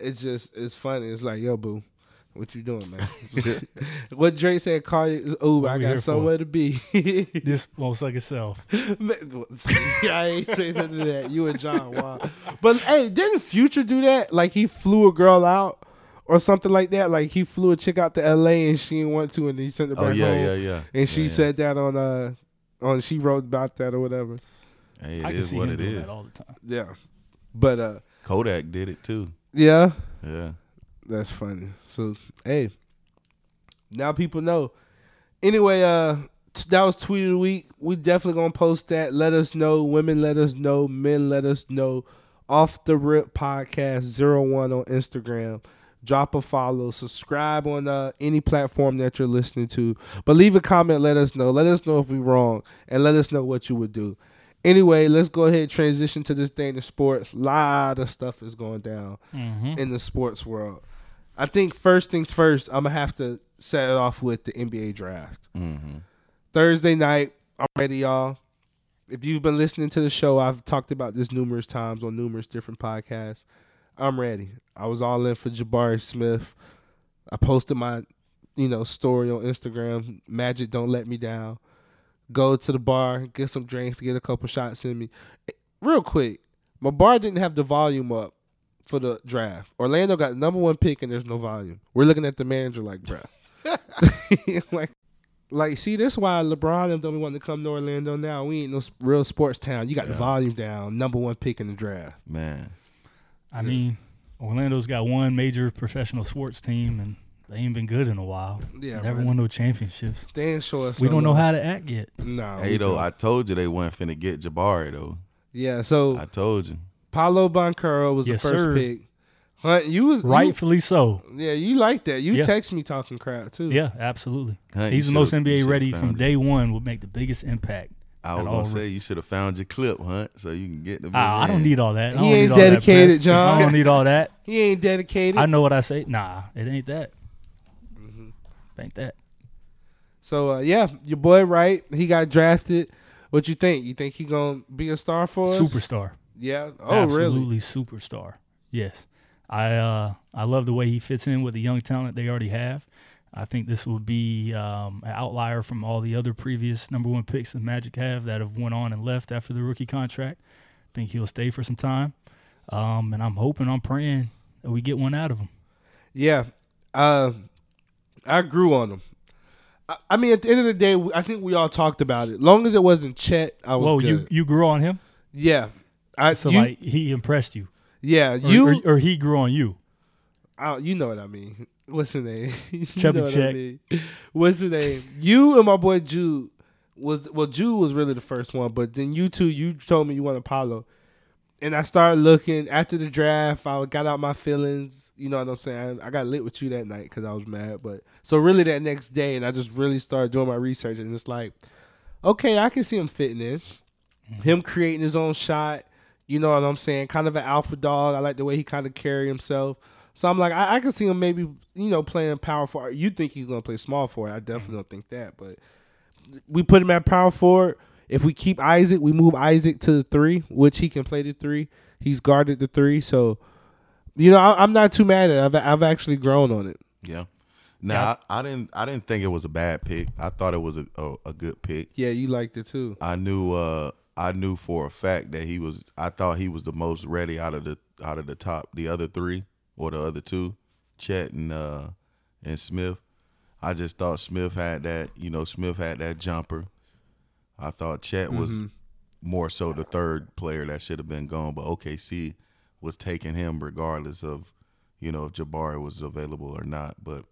it's just, it's funny. It's like, yo, boo, what you doing, man? what Drake said, call you, oh, What I got here for? somewhere to be. this won't suck itself. Man, I ain't saying none of that. You and John, wow. But hey, didn't Future do that? Like he flew a girl out or something like that. Like he flew a chick out to L.A. and she didn't want to, and he sent her back Oh yeah, home. yeah, yeah. And she Yeah. said that on uh on she wrote about that or whatever. "Hey, I it can see what him it that all the time. Yeah. But uh Kodak did it too. yeah, Yeah. that's funny. So hey. Now people know. Anyway, uh that was tweet of the week. We definitely gonna post that. Let us know. Women let us know. Men let us know. Off the rip podcast zero one on Instagram. Drop a follow. Subscribe on uh, any platform that you're listening to. But leave a comment. Let us know. Let us know if we're wrong, and let us know what you would do. Anyway, let's go ahead and transition to this thing in sports. A lot of stuff is going down Mm-hmm. in the sports world. I think first things first, I'm gonna have to set it off with the NBA draft. Mm-hmm. Thursday night, I'm ready, y'all. If you've been listening to the show, I've talked about this numerous times on numerous different podcasts. I'm ready. I was all in for Jabari Smith. I posted my, you know, story on Instagram. Magic don't let me down. Go to the bar, get some drinks, get a couple shots in me. Eh, real quick, my bar didn't have the volume up for the draft. Orlando got number one pick and there's no volume. We're looking at the manager like, bruh. like, like, see, that's why LeBron and don't want to come to Orlando now. We ain't no real sports town. You got the volume down, number one pick in the draft. Man. I mean, Orlando's got one major professional sports team, and they ain't been good in a while. Yeah, Never man. won no championships. They ain't show us. We no don't know how to act yet. No. Hey though. I told you they weren't finna get Jabari though. yeah. So I told you. Paolo Banchero was Yes, the first sir. pick. Hunt, you was you- Rightfully so. yeah, you like that. You Yeah. text me talking crap too. Yeah, absolutely. Hunt, He's the most NBA ready from day one. Will make the biggest impact. I was gonna say you should have found your clip, Hunt, so you can get the. Ah, I don't need all that. I He don't ain't need all that dedicated. John. I don't need all that. He ain't dedicated. I know what I say. Nah, it ain't that. Mm-hmm. Ain't that. So uh, yeah, your boy right. He got drafted. What you think? You think he gonna be a star for us? Superstar. Yeah. Oh really? Absolutely superstar. Yes. I uh I love the way he fits in with the young talent they already have. I think this will be um, an outlier from all the other previous number one picks that Magic have that have went on and left after the rookie contract. I think he'll stay for some time, um, and I'm hoping, I'm praying that we get one out of him. Yeah. Uh, I grew on him. I, I mean, at the end of the day, I think we all talked about it. Long as it wasn't Chet, I was Whoa, good. you you grew on him, yeah. I so you, like he impressed you, yeah or, you or, or he grew on you. I, you know what I mean. What's the name? Chubby know what I mean. What's the name? You and my boy Jude was well. Jude was really the first one, but then you two, you told me you want Apollo, and I started looking after the draft. I got out my feelings. You know what I'm saying? I got lit with you that night because I was mad. But so really that next day, and I just really started doing my research, and it's like, okay, I can see him fitting in. Mm-hmm. Him creating his own shot. You know what I'm saying? Kind of an alpha dog. I like the way he kind of carry himself. So I'm like, I, I can see him maybe, you know, playing power forward. You think he's gonna play small forward? I definitely don't think that. But we put him at power forward. If we keep Isaac, we move Isaac to the three, which he can play the three. He's guarded the three, so you know I, I'm not too mad at it. I've I've actually grown on it. Yeah. Now I, I didn't. I didn't think it was a bad pick. I thought it was a a, a good pick. Yeah, you liked it too. I knew. Uh, I knew for a fact that he was. I thought he was the most ready out of the out of the top. The other three or the other two, Chet and uh and Smith. I just thought Smith had that. You know, Smith had that jumper. I thought Chet was more so the third player that should have been gone, but OKC was taking him regardless of, you know, if Jabari was available or not. But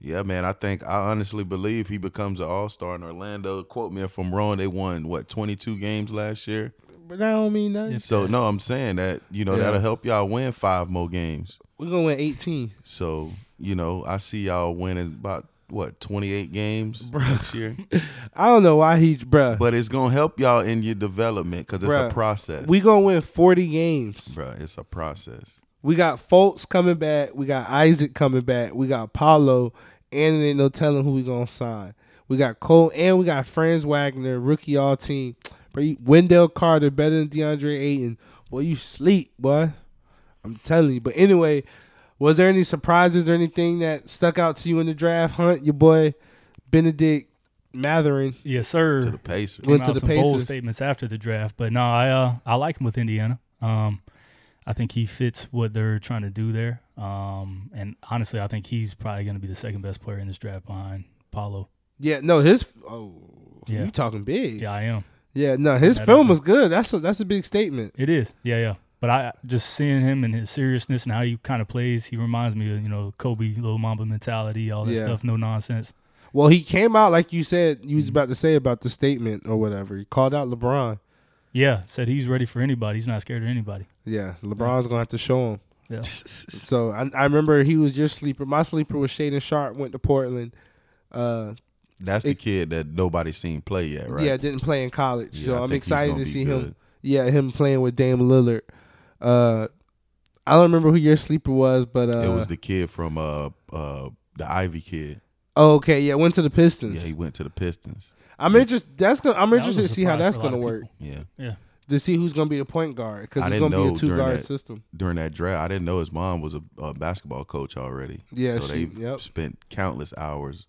yeah, man, I think I honestly believe he becomes an all star in Orlando. Quote me if I'm wrong. They won what 22 games last year. But that don't mean nothing. So no, I'm saying that you know Yeah. that'll help y'all win five more games. We're gonna win 18. So you know I see y'all winning about what 28 games next year. I don't know why he, bruh. But it's gonna help y'all in your development because it's Bruh, a process. we gonna win 40 games. Bruh, it's a process. We got Fultz coming back. We got Isaac coming back. We got Paolo, and it ain't no telling who we gonna sign. We got Cole, and we got Franz Wagner, rookie all team. Bro, Wendell Carter better than DeAndre Ayton. Boy, you sleep, boy. I'm telling you. But anyway, was there any surprises or anything that stuck out to you in the draft hunt? Your boy Bennedict Mathurin. Yes, sir. to the Pacers. Went to out the some bold statements after the draft, but no, I uh, I like him with Indiana. Um, I think he fits what they're trying to do there. Um, and honestly, I think he's probably going to be the second best player in this draft behind Paolo. Yeah, no, his oh, Yeah. you talking big? Yeah, I am. Yeah, no, his That film was good. That's a that's a big statement. It is. Yeah, yeah. But I just seeing him and his seriousness and how he kind of plays, he reminds me of you know Kobe, little Mamba mentality, all that Yeah. stuff, no nonsense. Well, he came out like you said you was Mm-hmm. about to say about the statement or whatever. He called out LeBron. Yeah, said he's ready for anybody. He's not scared of anybody. Yeah, LeBron's gonna have to show him. Yeah. So I, I remember he was your sleeper. My sleeper was Shaedon Sharpe. Went to Portland. Uh, That's the It- kid that nobody's seen play yet, right? Yeah, didn't play in college. Yeah, so I I'm excited gonna to be see him. Yeah, him playing with Dame Lillard. Uh, I don't remember who your sleeper was, but uh, it was the kid from uh uh the Ivy kid. oh, okay, yeah, went to the Pistons. Yeah, he went to the Pistons. I'm interested. That's gonna. I'm That interested to see how that's for a lot gonna work. Yeah. Yeah. To see who's gonna be the point guard because it's gonna be a two guard that- system. During that draft, I didn't know his mom was a, a basketball coach already. Yeah, so she- they yep. spent countless hours.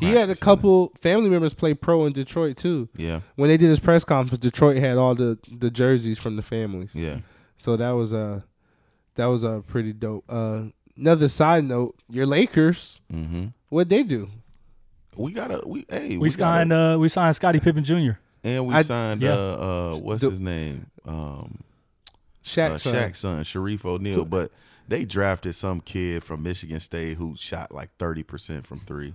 He had a couple family members play pro in Detroit too. Yeah, When they did his press conference, Detroit had all the the jerseys from the families. yeah. So that was uh that was uh, pretty dope. Uh, another side note: your Lakers, Mm-hmm. what they do? We got a we. Hey, We, got a- signed uh we signed Scottie Pippen Jr. and we I- signed yeah. uh uh what's The- his name um Shaq, uh, son. Shaq's son Shareef O'Neal, but they drafted some kid from Michigan State who shot like thirty percent from three.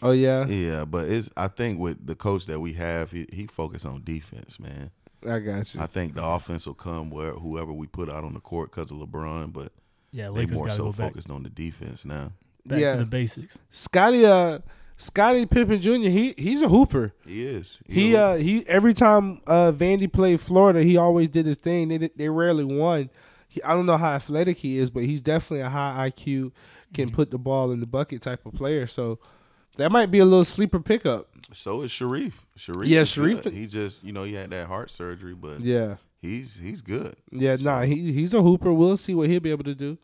Oh yeah, Yeah, but it's I think with the coach that we have, he, he focused on defense, man. I got you. I think the offense will come where whoever we put out on the court because of LeBron, but Yeah, they Lakers more so go back, focused on the defense now. back Yeah. to the basics. Scottie, uh, Scottie Pippen Jr. He he's a hooper. He is. He uh he every time uh Vandy played Florida, he always did his thing. They they rarely won. He, I don't know how athletic he is, but he's definitely a high IQ, can put the ball in the bucket type of player. So that might be a little sleeper pickup. so is Shareef. Shareef. Yeah, is Shareef- good. He just you know he had that heart surgery, but Yeah, he's he's good. yeah. Nah, he he's a hooper. We'll see what he'll be able to do.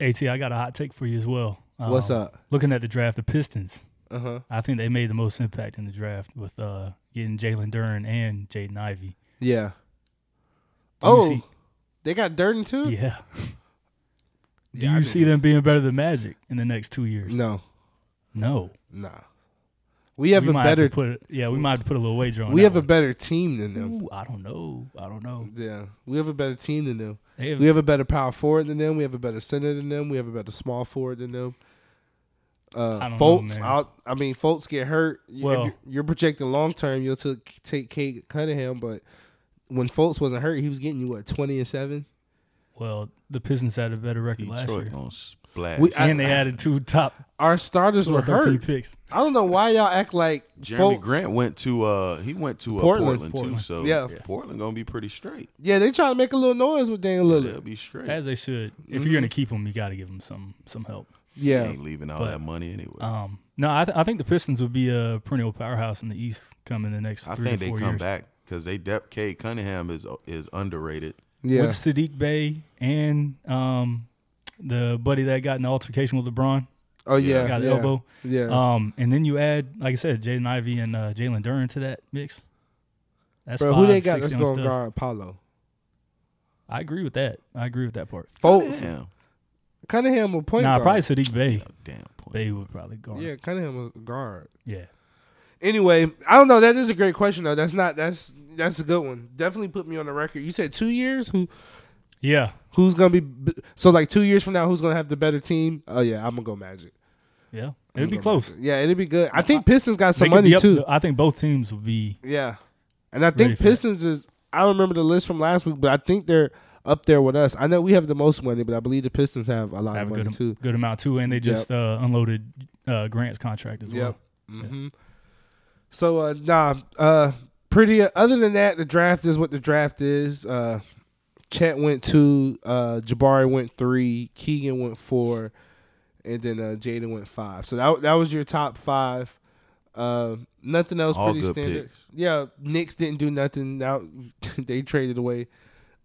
At, I got a hot take for you as well. What's Um, up? Looking at the draft, the Pistons. Uh huh. I think they made the most impact in the draft with uh, getting Jalen Duren and Jaden Ivey. Yeah. Do oh, they got Durden too. yeah. Do Yeah, you see them being better than Magic in the next two years? No, No. Nah. We have we a might better. have to put yeah, we might have to put a little wager on. we that have a better team than them. Ooh, I don't know. I don't know. Yeah, we have a better team than them. Have, We have a better power forward than them. We have a better center than them. We have a better small forward than them. Uh, I don't know, Fultz, man. out. I mean, Fultz get hurt. You- if Well- you're, you're projecting long term, you'll took, take Cade Cunningham, but when Fultz wasn't hurt, he was getting you what twenty and seven. well, the Pistons had a better record last year, gonna splash. We- I- and they added two top Our starters were 13 hurt. picks. I don't know why y'all act like Jerami Fultz- Grant went to uh he went to uh, Portland. Portland, Portland. too, so Yeah. Portland gonna be pretty straight. Yeah, they trying to make a little noise with Daniel They'll be straight. As they should. If Mhm. you're gonna keep them, you got to give them some some help. He Yeah, ain't leaving all But, that money anyway. Um, no, I, th- I think the Pistons will be a perennial powerhouse in the East coming the next few years. I three think to they four come years. back because they depth. Cade Cunningham is is underrated. yeah. With Saddiq Bey and um, the buddy that got in the altercation with LeBron, oh yeah, got the yeah, elbow. Yeah, Um, and then you add, like I said, Jaden Ivey and uh, Jalen Duren to that mix. That's bro. five, Who they got six that's young going guard Paolo? I agree with that. I agree with that part. Fultz, Damn, Cunningham a point nah, guard. probably Saddiq Bey. damn point. Bey would probably guard. Yeah, Cunningham a guard. yeah. Anyway, I don't know. That is a great question though. That's not. That's that's a good one. Definitely put me on the record. You said two years. Who Yeah. who's gonna be? So like two years from now, who's gonna have the better team? Oh yeah, I'm gonna go Magic. Yeah. It'd be close. Magic. Yeah, it'd be good. I think Pistons got some money up- too. I think both teams will be. yeah, and I think. Pistons is. I don't remember the list from last week, but I think they're up there with us. I know we have the most money, but I believe the Pistons have a lot have of money good, too. good amount too, and they just uh, unloaded uh, Grant's contract as well. Yep. hmm So uh nah, uh pretty other than that, the draft is what the draft is. Chet went two, uh, Jabari went three, Keegan went four, and then uh, Jaden went five. So that that was your top five. Uh, nothing else All pretty standard. picks. Yeah, Knicks didn't do nothing. Now they traded away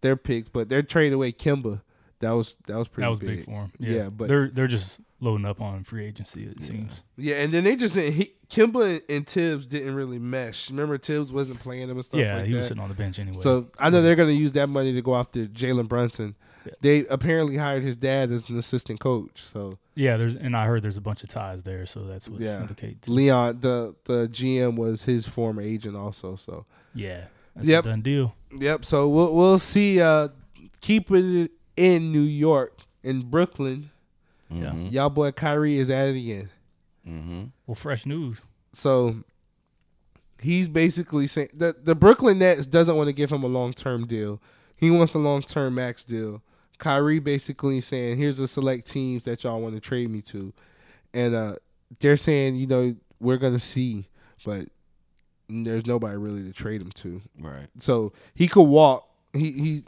their picks, but they're trading away Kemba. That was that was pretty. that was big. big, for him. Yeah, Yeah, but they're they're just loading up on free agency. It seems. Yeah, and then they just didn't. He, Kemba and Thibs didn't really mesh. Remember, Thibs wasn't playing them and stuff. Yeah, like he was sitting on the bench anyway. So I know they're gonna use that money to go after Jalen Brunson. Yeah. They apparently hired his dad as an assistant coach. So yeah, there's and I heard there's a bunch of ties there, so that's what Yeah. Leon, the the GM, was his former agent also. So Yeah, that's Yep. a done deal. yep. So we'll we'll see. Uh, keep it in New York, in Brooklyn. Yeah. Mhm. Y'all boy Kyrie is at it again. Mhm. Well, fresh news. So he's basically saying the the Brooklyn Nets doesn't want to give him a long term deal. He wants a long term max deal. Kyrie basically saying, "Here's the select teams that y'all want to trade me to," and uh, they're saying, you know, we're gonna see, but there's nobody really to trade him to. Right. So he could walk. He he.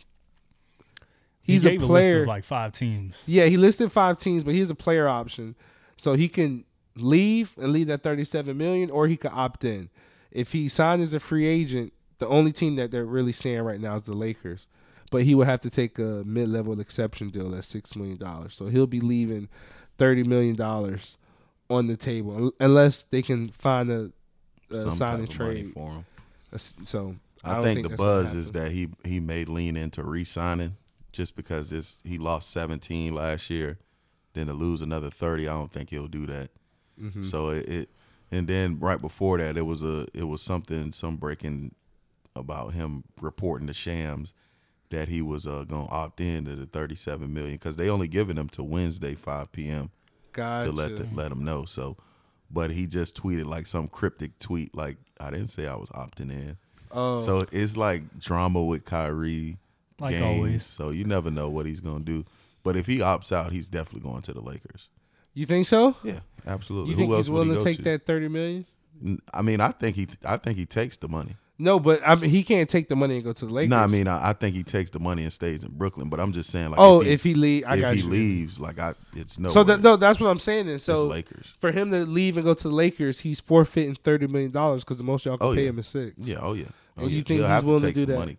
He's he a gave list player. of like five teams. Yeah, he listed five teams, but he's a player option, so he can leave and leave that thirty-seven million, or he could opt in. If he signed as a free agent, the only team that they're really saying right now is the Lakers, but he would have to take a mid-level exception deal at six million dollars. So he'll be leaving thirty million dollars on the table unless they can find a, a sign and trade. for him. So I, don't think, the buzz is that he he may lean into re-signing just because this he lost 17 last year. Then to lose another 30, I don't think he'll do that. Mm-hmm. So it, it and then right before that, it was a it was something some breaking about him reporting to Shams that he was uh, going to opt in to the 37 million because they only giving him to Wednesday 5 p.m. gotcha. to let the, let him know. So, but he just tweeted like some cryptic tweet like I didn't say I was opting in. oh, So it's like drama with Kyrie, Like games, always. So you never know what he's gonna do. But if he opts out, he's definitely going to the Lakers. you think so? Yeah, absolutely. You Who think else he's willing to take that thirty million? I mean, I think he, I think he takes the money. No, but I mean, he can't take the money and go to the Lakers. No, I mean, I, I think he takes the money and stays in Brooklyn. But I'm just saying, like, oh, if he, if he leave, I if he you. leaves, like, I, it's no. so th- no, that's what I'm saying. It's so Lakers. for him to leave and go to the Lakers, he's forfeiting thirty million dollars because the most y'all can Oh, pay yeah. him is six. Yeah, oh yeah. Oh, And you yeah. think He'll he's willing to take do that? Money.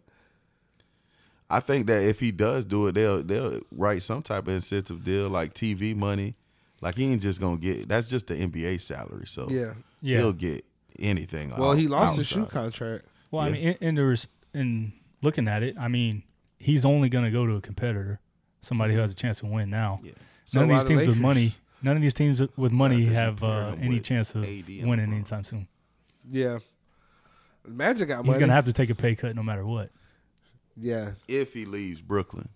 I think that if he does do it, they'll they'll write some type of incentive deal like TV money. Like he ain't just gonna get that's just the NBA salary. So yeah. Yeah. he'll get anything. Well, out- he lost his shoe contract. Well, I mean, in, in the res- in looking at it, I mean, he's only going to go to a competitor, somebody who has a chance to win now. Yeah. So none of these the teams with money, none of these teams with money have uh, any chance of AD winning anytime soon. Yeah. Magic got money. He's going to have to take a pay cut no matter what. Yeah. If he leaves Brooklyn,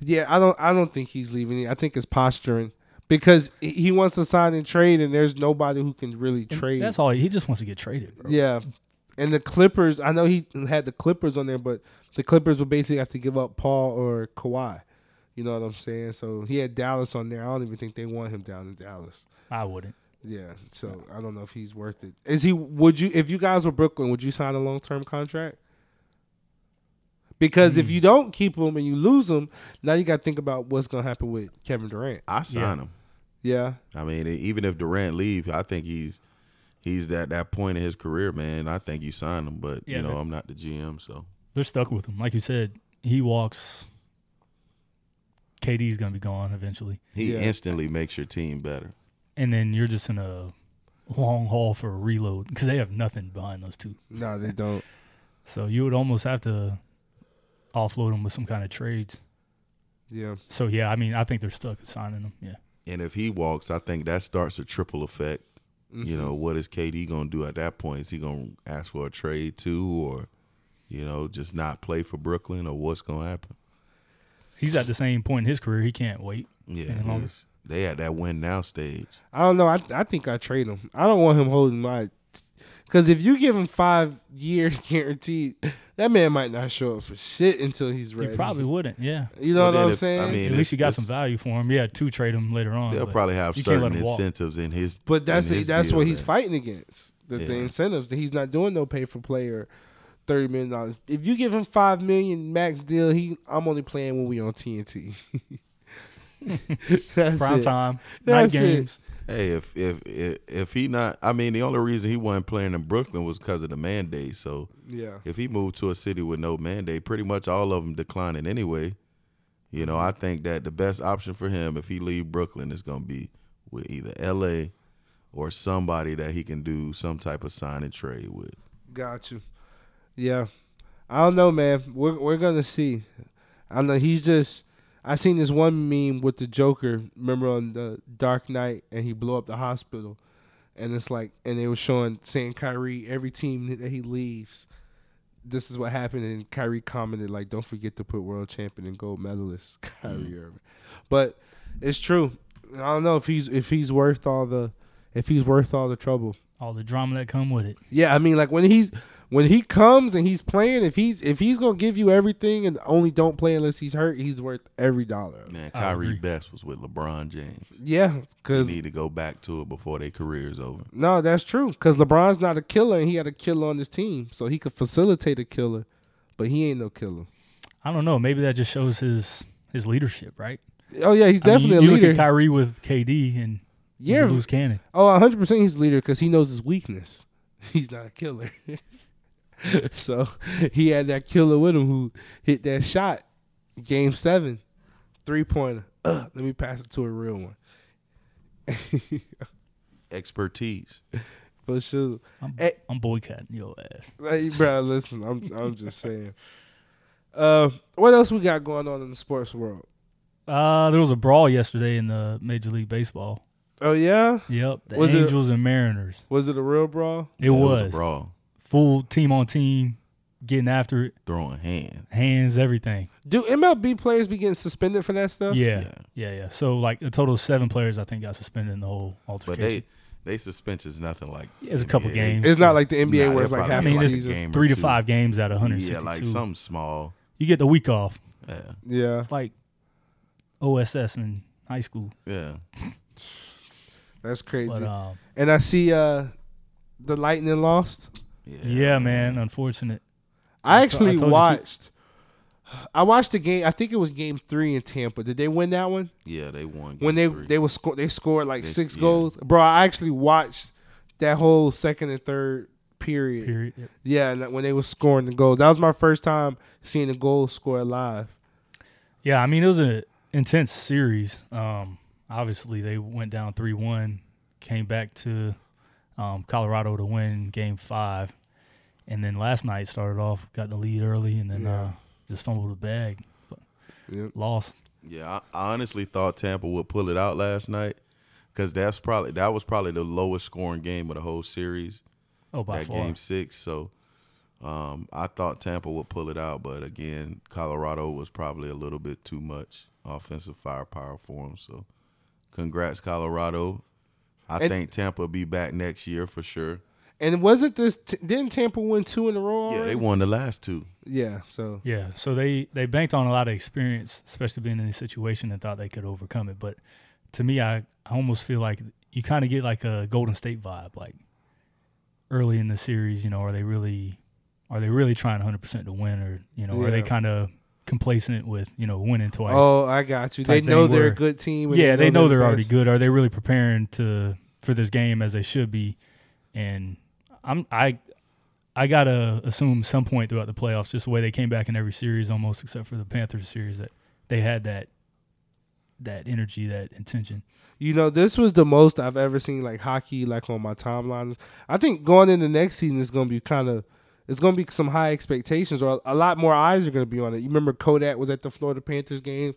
Yeah, I don't. I don't think he's leaving. I think it's posturing because he- he wants to sign and trade, and there's nobody who can really And trade. That's all. He just wants to get traded, bro. Yeah. And the Clippers, I know he had the Clippers on there, but the Clippers would basically have to give up Paul or Kawhi. You know what I'm saying? So he had Dallas on there. I don't even think they want him down in Dallas. I wouldn't. Yeah. So I don't know if he's worth it. Is he? Would you? If you guys were Brooklyn, would you sign a long term contract? Because if mm. you don't keep him and you lose him, now you got to think about what's going to happen with Kevin Durant. I sign him. Yeah. I mean, even if Durant leaves, I think he's he's at that point in his career, man. I think you sign him, but Yeah, you know, but- I'm not the GM, so They're stuck with him. Like you said, he walks. KD's going to be gone eventually. he Yeah. instantly makes your team better. And then you're just in a long haul for a reload because they have nothing behind those two. No, they don't. So you would almost have to offload them with some kind of trades. Yeah. So yeah, I mean, I think they're stuck at signing them. Yeah. And if he walks, I think that starts a triple effect. Mm-hmm. You know, what is KD gonna do at that point? Is he gonna ask for a trade too, or you know, just not play for Brooklyn, or what's gonna happen? He's at the same point in his career. He can't wait. Yeah, Any longer? he's- they at that win now stage. I don't know. I I think I trade him. I don't want him holding my. Because if you give him five years guaranteed, that man might not show up for shit until he's ready. He probably wouldn't. Yeah. You know Well, what I'm if- saying? I mean, At least you got some value for him. Yeah, to trade him later on. They'll probably have you certain incentives in his. but that's in his that's deal what he's fighting against. The, the incentives that he's not doing no pay for player. thirty million dollars. If you give him five million max deal, he I'm only playing when we on TNT. That's Prime it. time, That's night it. Hey, if if if if he not, I mean, the only reason he wasn't playing in Brooklyn was because of the mandate. So Yeah. if he moved to a city with no mandate, pretty much all of them declining anyway. You know, I think that the best option for him if he leave Brooklyn is going to be with either L.A. or somebody that he can do some type of sign and trade with. Got you. Yeah. I don't know, man. We're we're gonna see. I know he's just. I seen this one meme with the Joker. Remember on the Dark Knight, and he blew up the hospital, and it's like, and they were showing saying Kyrie every team that he leaves. This is what happened, and Kyrie commented like, "Don't forget to put world champion and gold medalist Kyrie Irving." But it's true. I don't know if he's if he's worth all the if he's worth all the trouble. All the drama that come with it. Yeah, I mean, like when he's when he comes and he's playing, if he's if he's gonna give you everything and only don't play unless he's hurt, he's worth every dollar. Man, I Kyrie agree. best was with LeBron James. Yeah, They because need to go back to it before their career is over. no, that's true. Because LeBron's not a killer, and he had a killer on his team, so he could facilitate a killer, but he ain't no killer. I don't know. Maybe that just shows his his leadership, right? Oh yeah, he's I mean, definitely you, a you look leader. at Kyrie with KD and he's yeah, a loose cannon. oh, 100 percent he's a leader because he knows his weakness. He's not a killer. so he had that killer with him who hit that shot, game seven, three pointer. Ugh, let me pass it to a real one. Expertise. For sure. I'm, Eh. I'm boycotting your ass. Hey, bro, listen, I'm I'm just saying. Uh, what else we got going on in the sports world? Uh, there was a brawl yesterday in the Major League Baseball. Oh yeah, Yep, the Was it- Angels and Mariners. was it a real brawl? It Yeah, was, a brawl. Full team on team, getting after it, Throwing hands. hands, everything. Do MLB players be getting suspended for that stuff? Yeah, Yeah. yeah, yeah, So like a total of seven players, I think, got suspended in the whole altercation. But altercation. they they suspension's nothing like It's a couple NBA. games. It's not like the NBA Nah, where it's like half I mean, a like it's a season. game three to two. five games out of Yeah, like something small. you get the week off. Yeah, Yeah, It's like OSS in high school. yeah. that's crazy. But um, and I see uh, the Lightning lost. Yeah, yeah, man, unfortunate. I I actually I told you to- watched. I watched the game. I think it was Game Three in Tampa. Did they win that one? Yeah, they won. when they three. they was sco- they scored like They- six yeah. goals, bro. I actually watched that whole second and third period. Period. Yep. Yeah, and when they were scoring the goals, that was my first time seeing the goal scored live. Yeah, I mean it was an intense series. Um, obviously they went down three one, came back to um, Colorado to win Game Five, and then last night started off got the lead early, and then Yeah. uh, just fumbled the bag, Yep. lost. Yeah, I, I honestly thought Tampa would pull it out last night because that's probably that was probably the lowest scoring game of the whole series. Oh, by that far. game six. So um, I thought Tampa would pull it out, but again, Colorado was probably a little bit too much offensive firepower for them. So congrats, Colorado. I And- think Tampa will be back next year for sure. And wasn't this? Didn't Tampa win two in a row? Yeah, they won the last two. Yeah, so Yeah, so they they banked on a lot of experience, especially being in this situation, and thought they could overcome it. But to me, I, I almost feel like you kind of get like a Golden State vibe, like early in the series. You know, are they really are they really trying 100 percent to win, or you know, are they kind of complacent with you know winning twice? oh, I got you. They know they're where- a good team. yeah, they know the they're already best. good. Are they really preparing to for this game as they should be? And I'm I I gotta assume some point throughout the playoffs, just the way they came back in every series, almost except for the Panthers series, that they had that that energy, that intention. You know, this was the most I've ever seen like hockey like on my timeline. I think going into next season is going to be kind of it's going to be some high expectations or a lot more eyes are going to be on it. You remember Kodak was at the Florida Panthers game.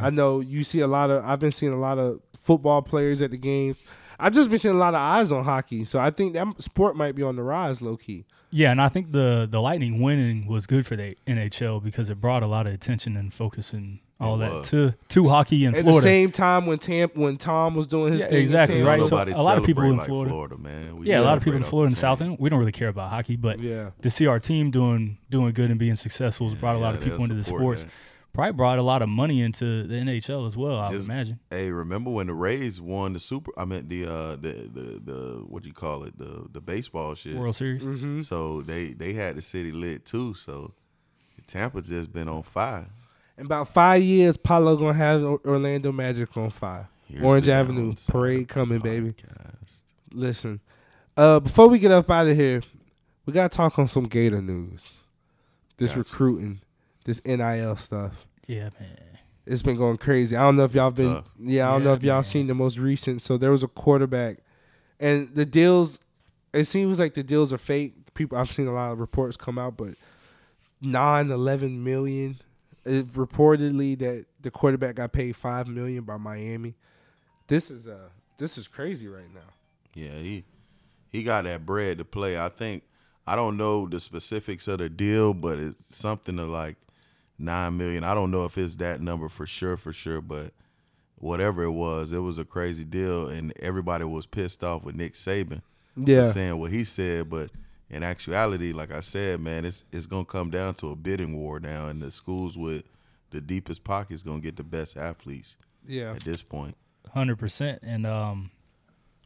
I know you see a lot of I've been seeing a lot of football players at the games. I've just been seeing a lot of eyes on hockey. So I think that sport might be on the rise low key. Yeah, and I think the the Lightning winning was good for the NHL because it brought a lot of attention and focus and all It that was. to to hockey in Florida. At Florida. the same time when Tamp when Tom was doing his Yeah, thing in exactly, Tampa. right? So Nobody a lot of people celebrate in like Florida- Florida, man. We yeah, a lot of people in Florida and South End, we don't really care about hockey, but yeah. to see our team doing doing good and being successful has brought a lot Yeah, of people they'll into the sports. that. Probably brought a lot of money into the NHL as well. I would Just- imagine. Hey, remember when the Rays won the super? I meant the uh the the, the what do you call it the the baseball shit. World Series. Mm-hmm. So they they had the city lit too. So Tampa just been on fire. In about five years, Paolo gonna have Orlando Magic on fire. Here's Orange Avenue parade of coming, baby. Listen, uh, before we get up out of here, we gotta talk on some Gator news. This Gotcha. recruiting, this NIL stuff. Yeah, man. It's been going crazy. I don't know if y'all It's been, tough. yeah, I don't know if y'all man. seen the most recent. So there was a quarterback, and the deals. It seems like the deals are fake. People, I've seen a lot of reports come out, but nine, eleven million. It reportedly that the quarterback got paid five million by Miami. This is uh this is crazy right now. Yeah, he he got that bread to play. I think I don't know the specifics of the deal, but it's something to like nine million. I don't know if it's that number for sure, for sure, but whatever it was, it was a crazy deal, and everybody was pissed off with Nick Saban Yeah, saying what he said, but in actuality, like I said, man, it's it's gonna come down to a bidding war now, and the schools with the deepest pockets gonna get the best athletes yeah. at this point. Hundred percent. And um,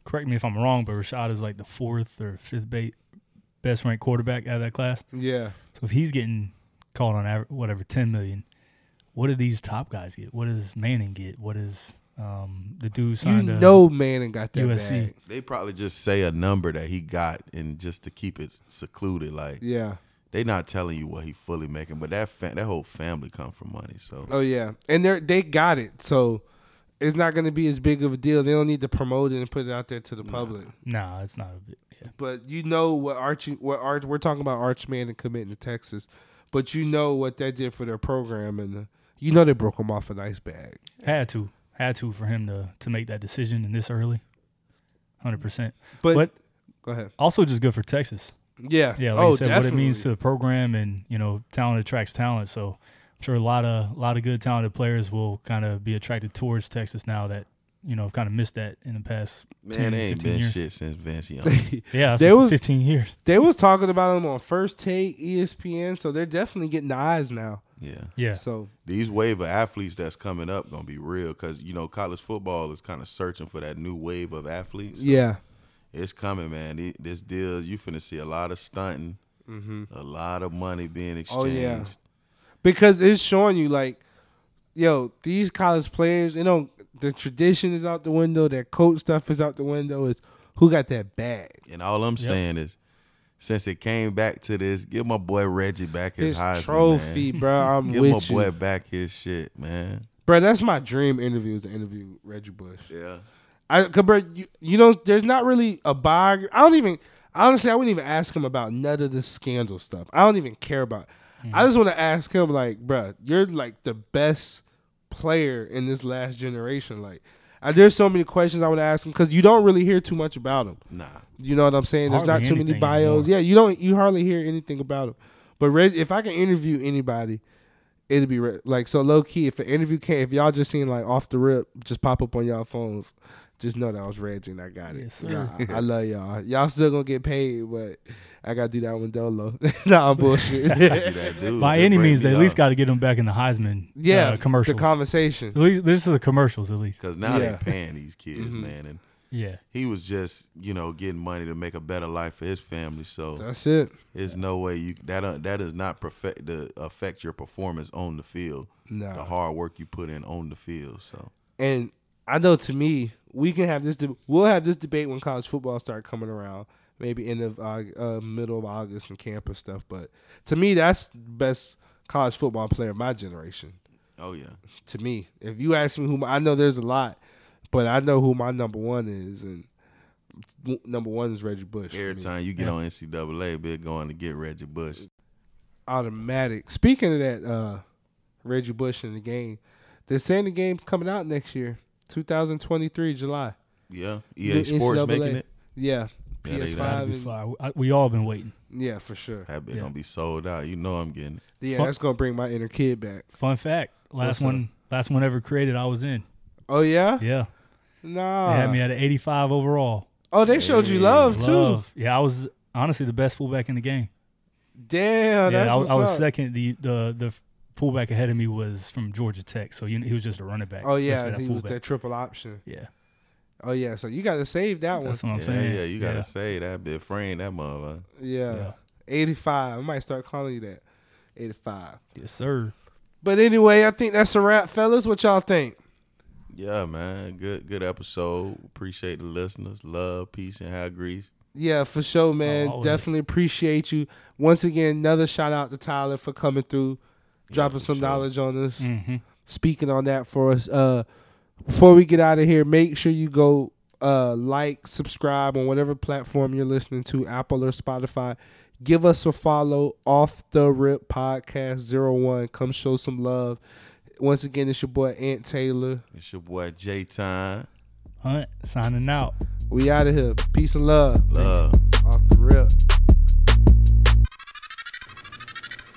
correct me if I'm wrong, but Rashad is like the fourth or fifth ba- best ranked quarterback out of that class. Yeah. So if he's getting called on aver- whatever ten million, what do these top guys get? What does Manning get? What is um, the dude You signed? to know Manning got that USC. bag. They probably just say a number that he got, and just to keep it secluded, like Yeah. they not telling you what he fully making. But that fa- that whole family come from money, so Oh yeah. And they they got it. So it's not gonna be as big of a deal. They don't need to promote it and put it out there to the public. Nah, it's not a bit. Yeah. But you know what Archie what Arch we're talking about Arch Manning committing to Texas. But you know what that did for their program and the, you know they broke them off a nice bag. Had to, had to for him to to make that decision in this early. Hundred percent. But, But go ahead. also just good for Texas. Yeah. Yeah, like oh, you said, what it means to the program, and you know, talent attracts talent. So I'm sure a lot of a lot of good talented players will kind of be attracted towards Texas now that you know have kind of missed that in the past. man, 10, they ain't 15 been years. shit since Vince Young. Yeah, it's There like was- 15 years. They was talking about them on first take ESPN, so they're definitely getting the eyes now. Yeah, Yeah, So these wave of athletes that's coming up gonna be real because you know college football is kind of searching for that new wave of athletes. So yeah. it's coming, man. This deal, you finna see a lot of stunting, mm-hmm. a lot of money being exchanged. Oh, yeah. because it's showing you like, yo, these college players, you know, the tradition is out the window, their coach stuff is out the window. Is who got that bag? And all I'm saying is, since it came back to this, give my boy Reggie back his, His Heisman, trophy, man. bro. I'm Give my with boy you, back his shit, man. bro. That's my dream interview is to interview Reggie Bush. Yeah. I, cause bro, you, you know, there's not really a biography. I don't even, honestly, I wouldn't even ask him about none of the scandal stuff. I don't even care about. it. Mm. I just want to ask him, like, bro, you're like the best player in this last generation. Like, uh, there's so many questions I want to ask him because you don't really hear too much about him. Nah. You know what I'm saying? There's Hardly not too many bios. anymore. Yeah, you don't. You hardly hear anything about him. But Reg, if I can interview anybody, it'd be Reg- like so low key. If an interview came, if y'all just seen like off the rip, just pop up on y'all phones. Just know that I was Reggie and I got it. Yes, sir. I, I love y'all. Y'all still gonna get paid, but I gotta do that one dolo. nah, I'm bullshit. Got you that dude by any means, me they at least got to get him back in the Heisman. yeah, uh, commercials. The conversation. at least this is the commercials, at least. Cause now Yeah. they paying these kids, Mhm. man, and Yeah, he was just you know getting money to make a better life for his family. So That's it. there's no way you that uh, that does not perfect the affect your performance on the field. The Nah. hard work you put in on the field. So And I know to me, we can have this. De- we'll have this debate when college football start coming around, maybe end of uh, uh, middle of August and campus stuff. But to me, that's the best college football player of my generation. oh yeah, To me, if you ask me who my, I know, there's a lot, but I know who my number one is, and number one is Reggie Bush. every time you get Yeah. on NCAA, big going to get Reggie Bush. automatic. Speaking of that, uh, Reggie Bush in the game, they're saying the game's coming out next year, 2023 July. Yeah, The Sports NCAA. making it. Yeah, Yeah, PS5. be and- we all been waiting. yeah, for sure. That bit Yeah. gonna be sold out. You know I'm getting it. Yeah, Fuck. that's gonna bring my inner kid back. Fun fact: last What's up? one, last one ever created, I was in. Oh yeah, Yeah, nah. they had me at an 85 overall. oh, they showed you Hey, love too. Love. Yeah, I was honestly the best fullback in the game. Damn, yeah, that's I, what's I was up. second. The the the fullback ahead of me was from Georgia Tech, so you know, he was just a running back. Oh yeah, that he was that triple option. Yeah, Oh yeah, so you got to save that one. that's what I'm yeah, saying. yeah, you gotta Yeah. say that bit frame that mother. Yeah. Yeah. 85. I might start calling you that. 85. Yes, sir. But anyway, I think that's a wrap, fellas. What y'all think? Yeah, man. Good good episode. Appreciate the listeners. Love, peace, and high grease. Yeah, for sure, man. Oh, always. Definitely appreciate you. Once again, another shout out to Tyler for coming through, dropping for some sure. knowledge on us, Mm-hmm. speaking on that for us. Uh, before we get out of here, make sure you go uh, like, subscribe on whatever platform you're listening to, Apple or Spotify. Give us a follow off the rip podcast zero one. Come show some love. Once again, it's your boy Ant Taylor. It's your boy J Time. Hunt signing out. We out of here. Peace and love. Love. Off the rip.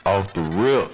Off the rip.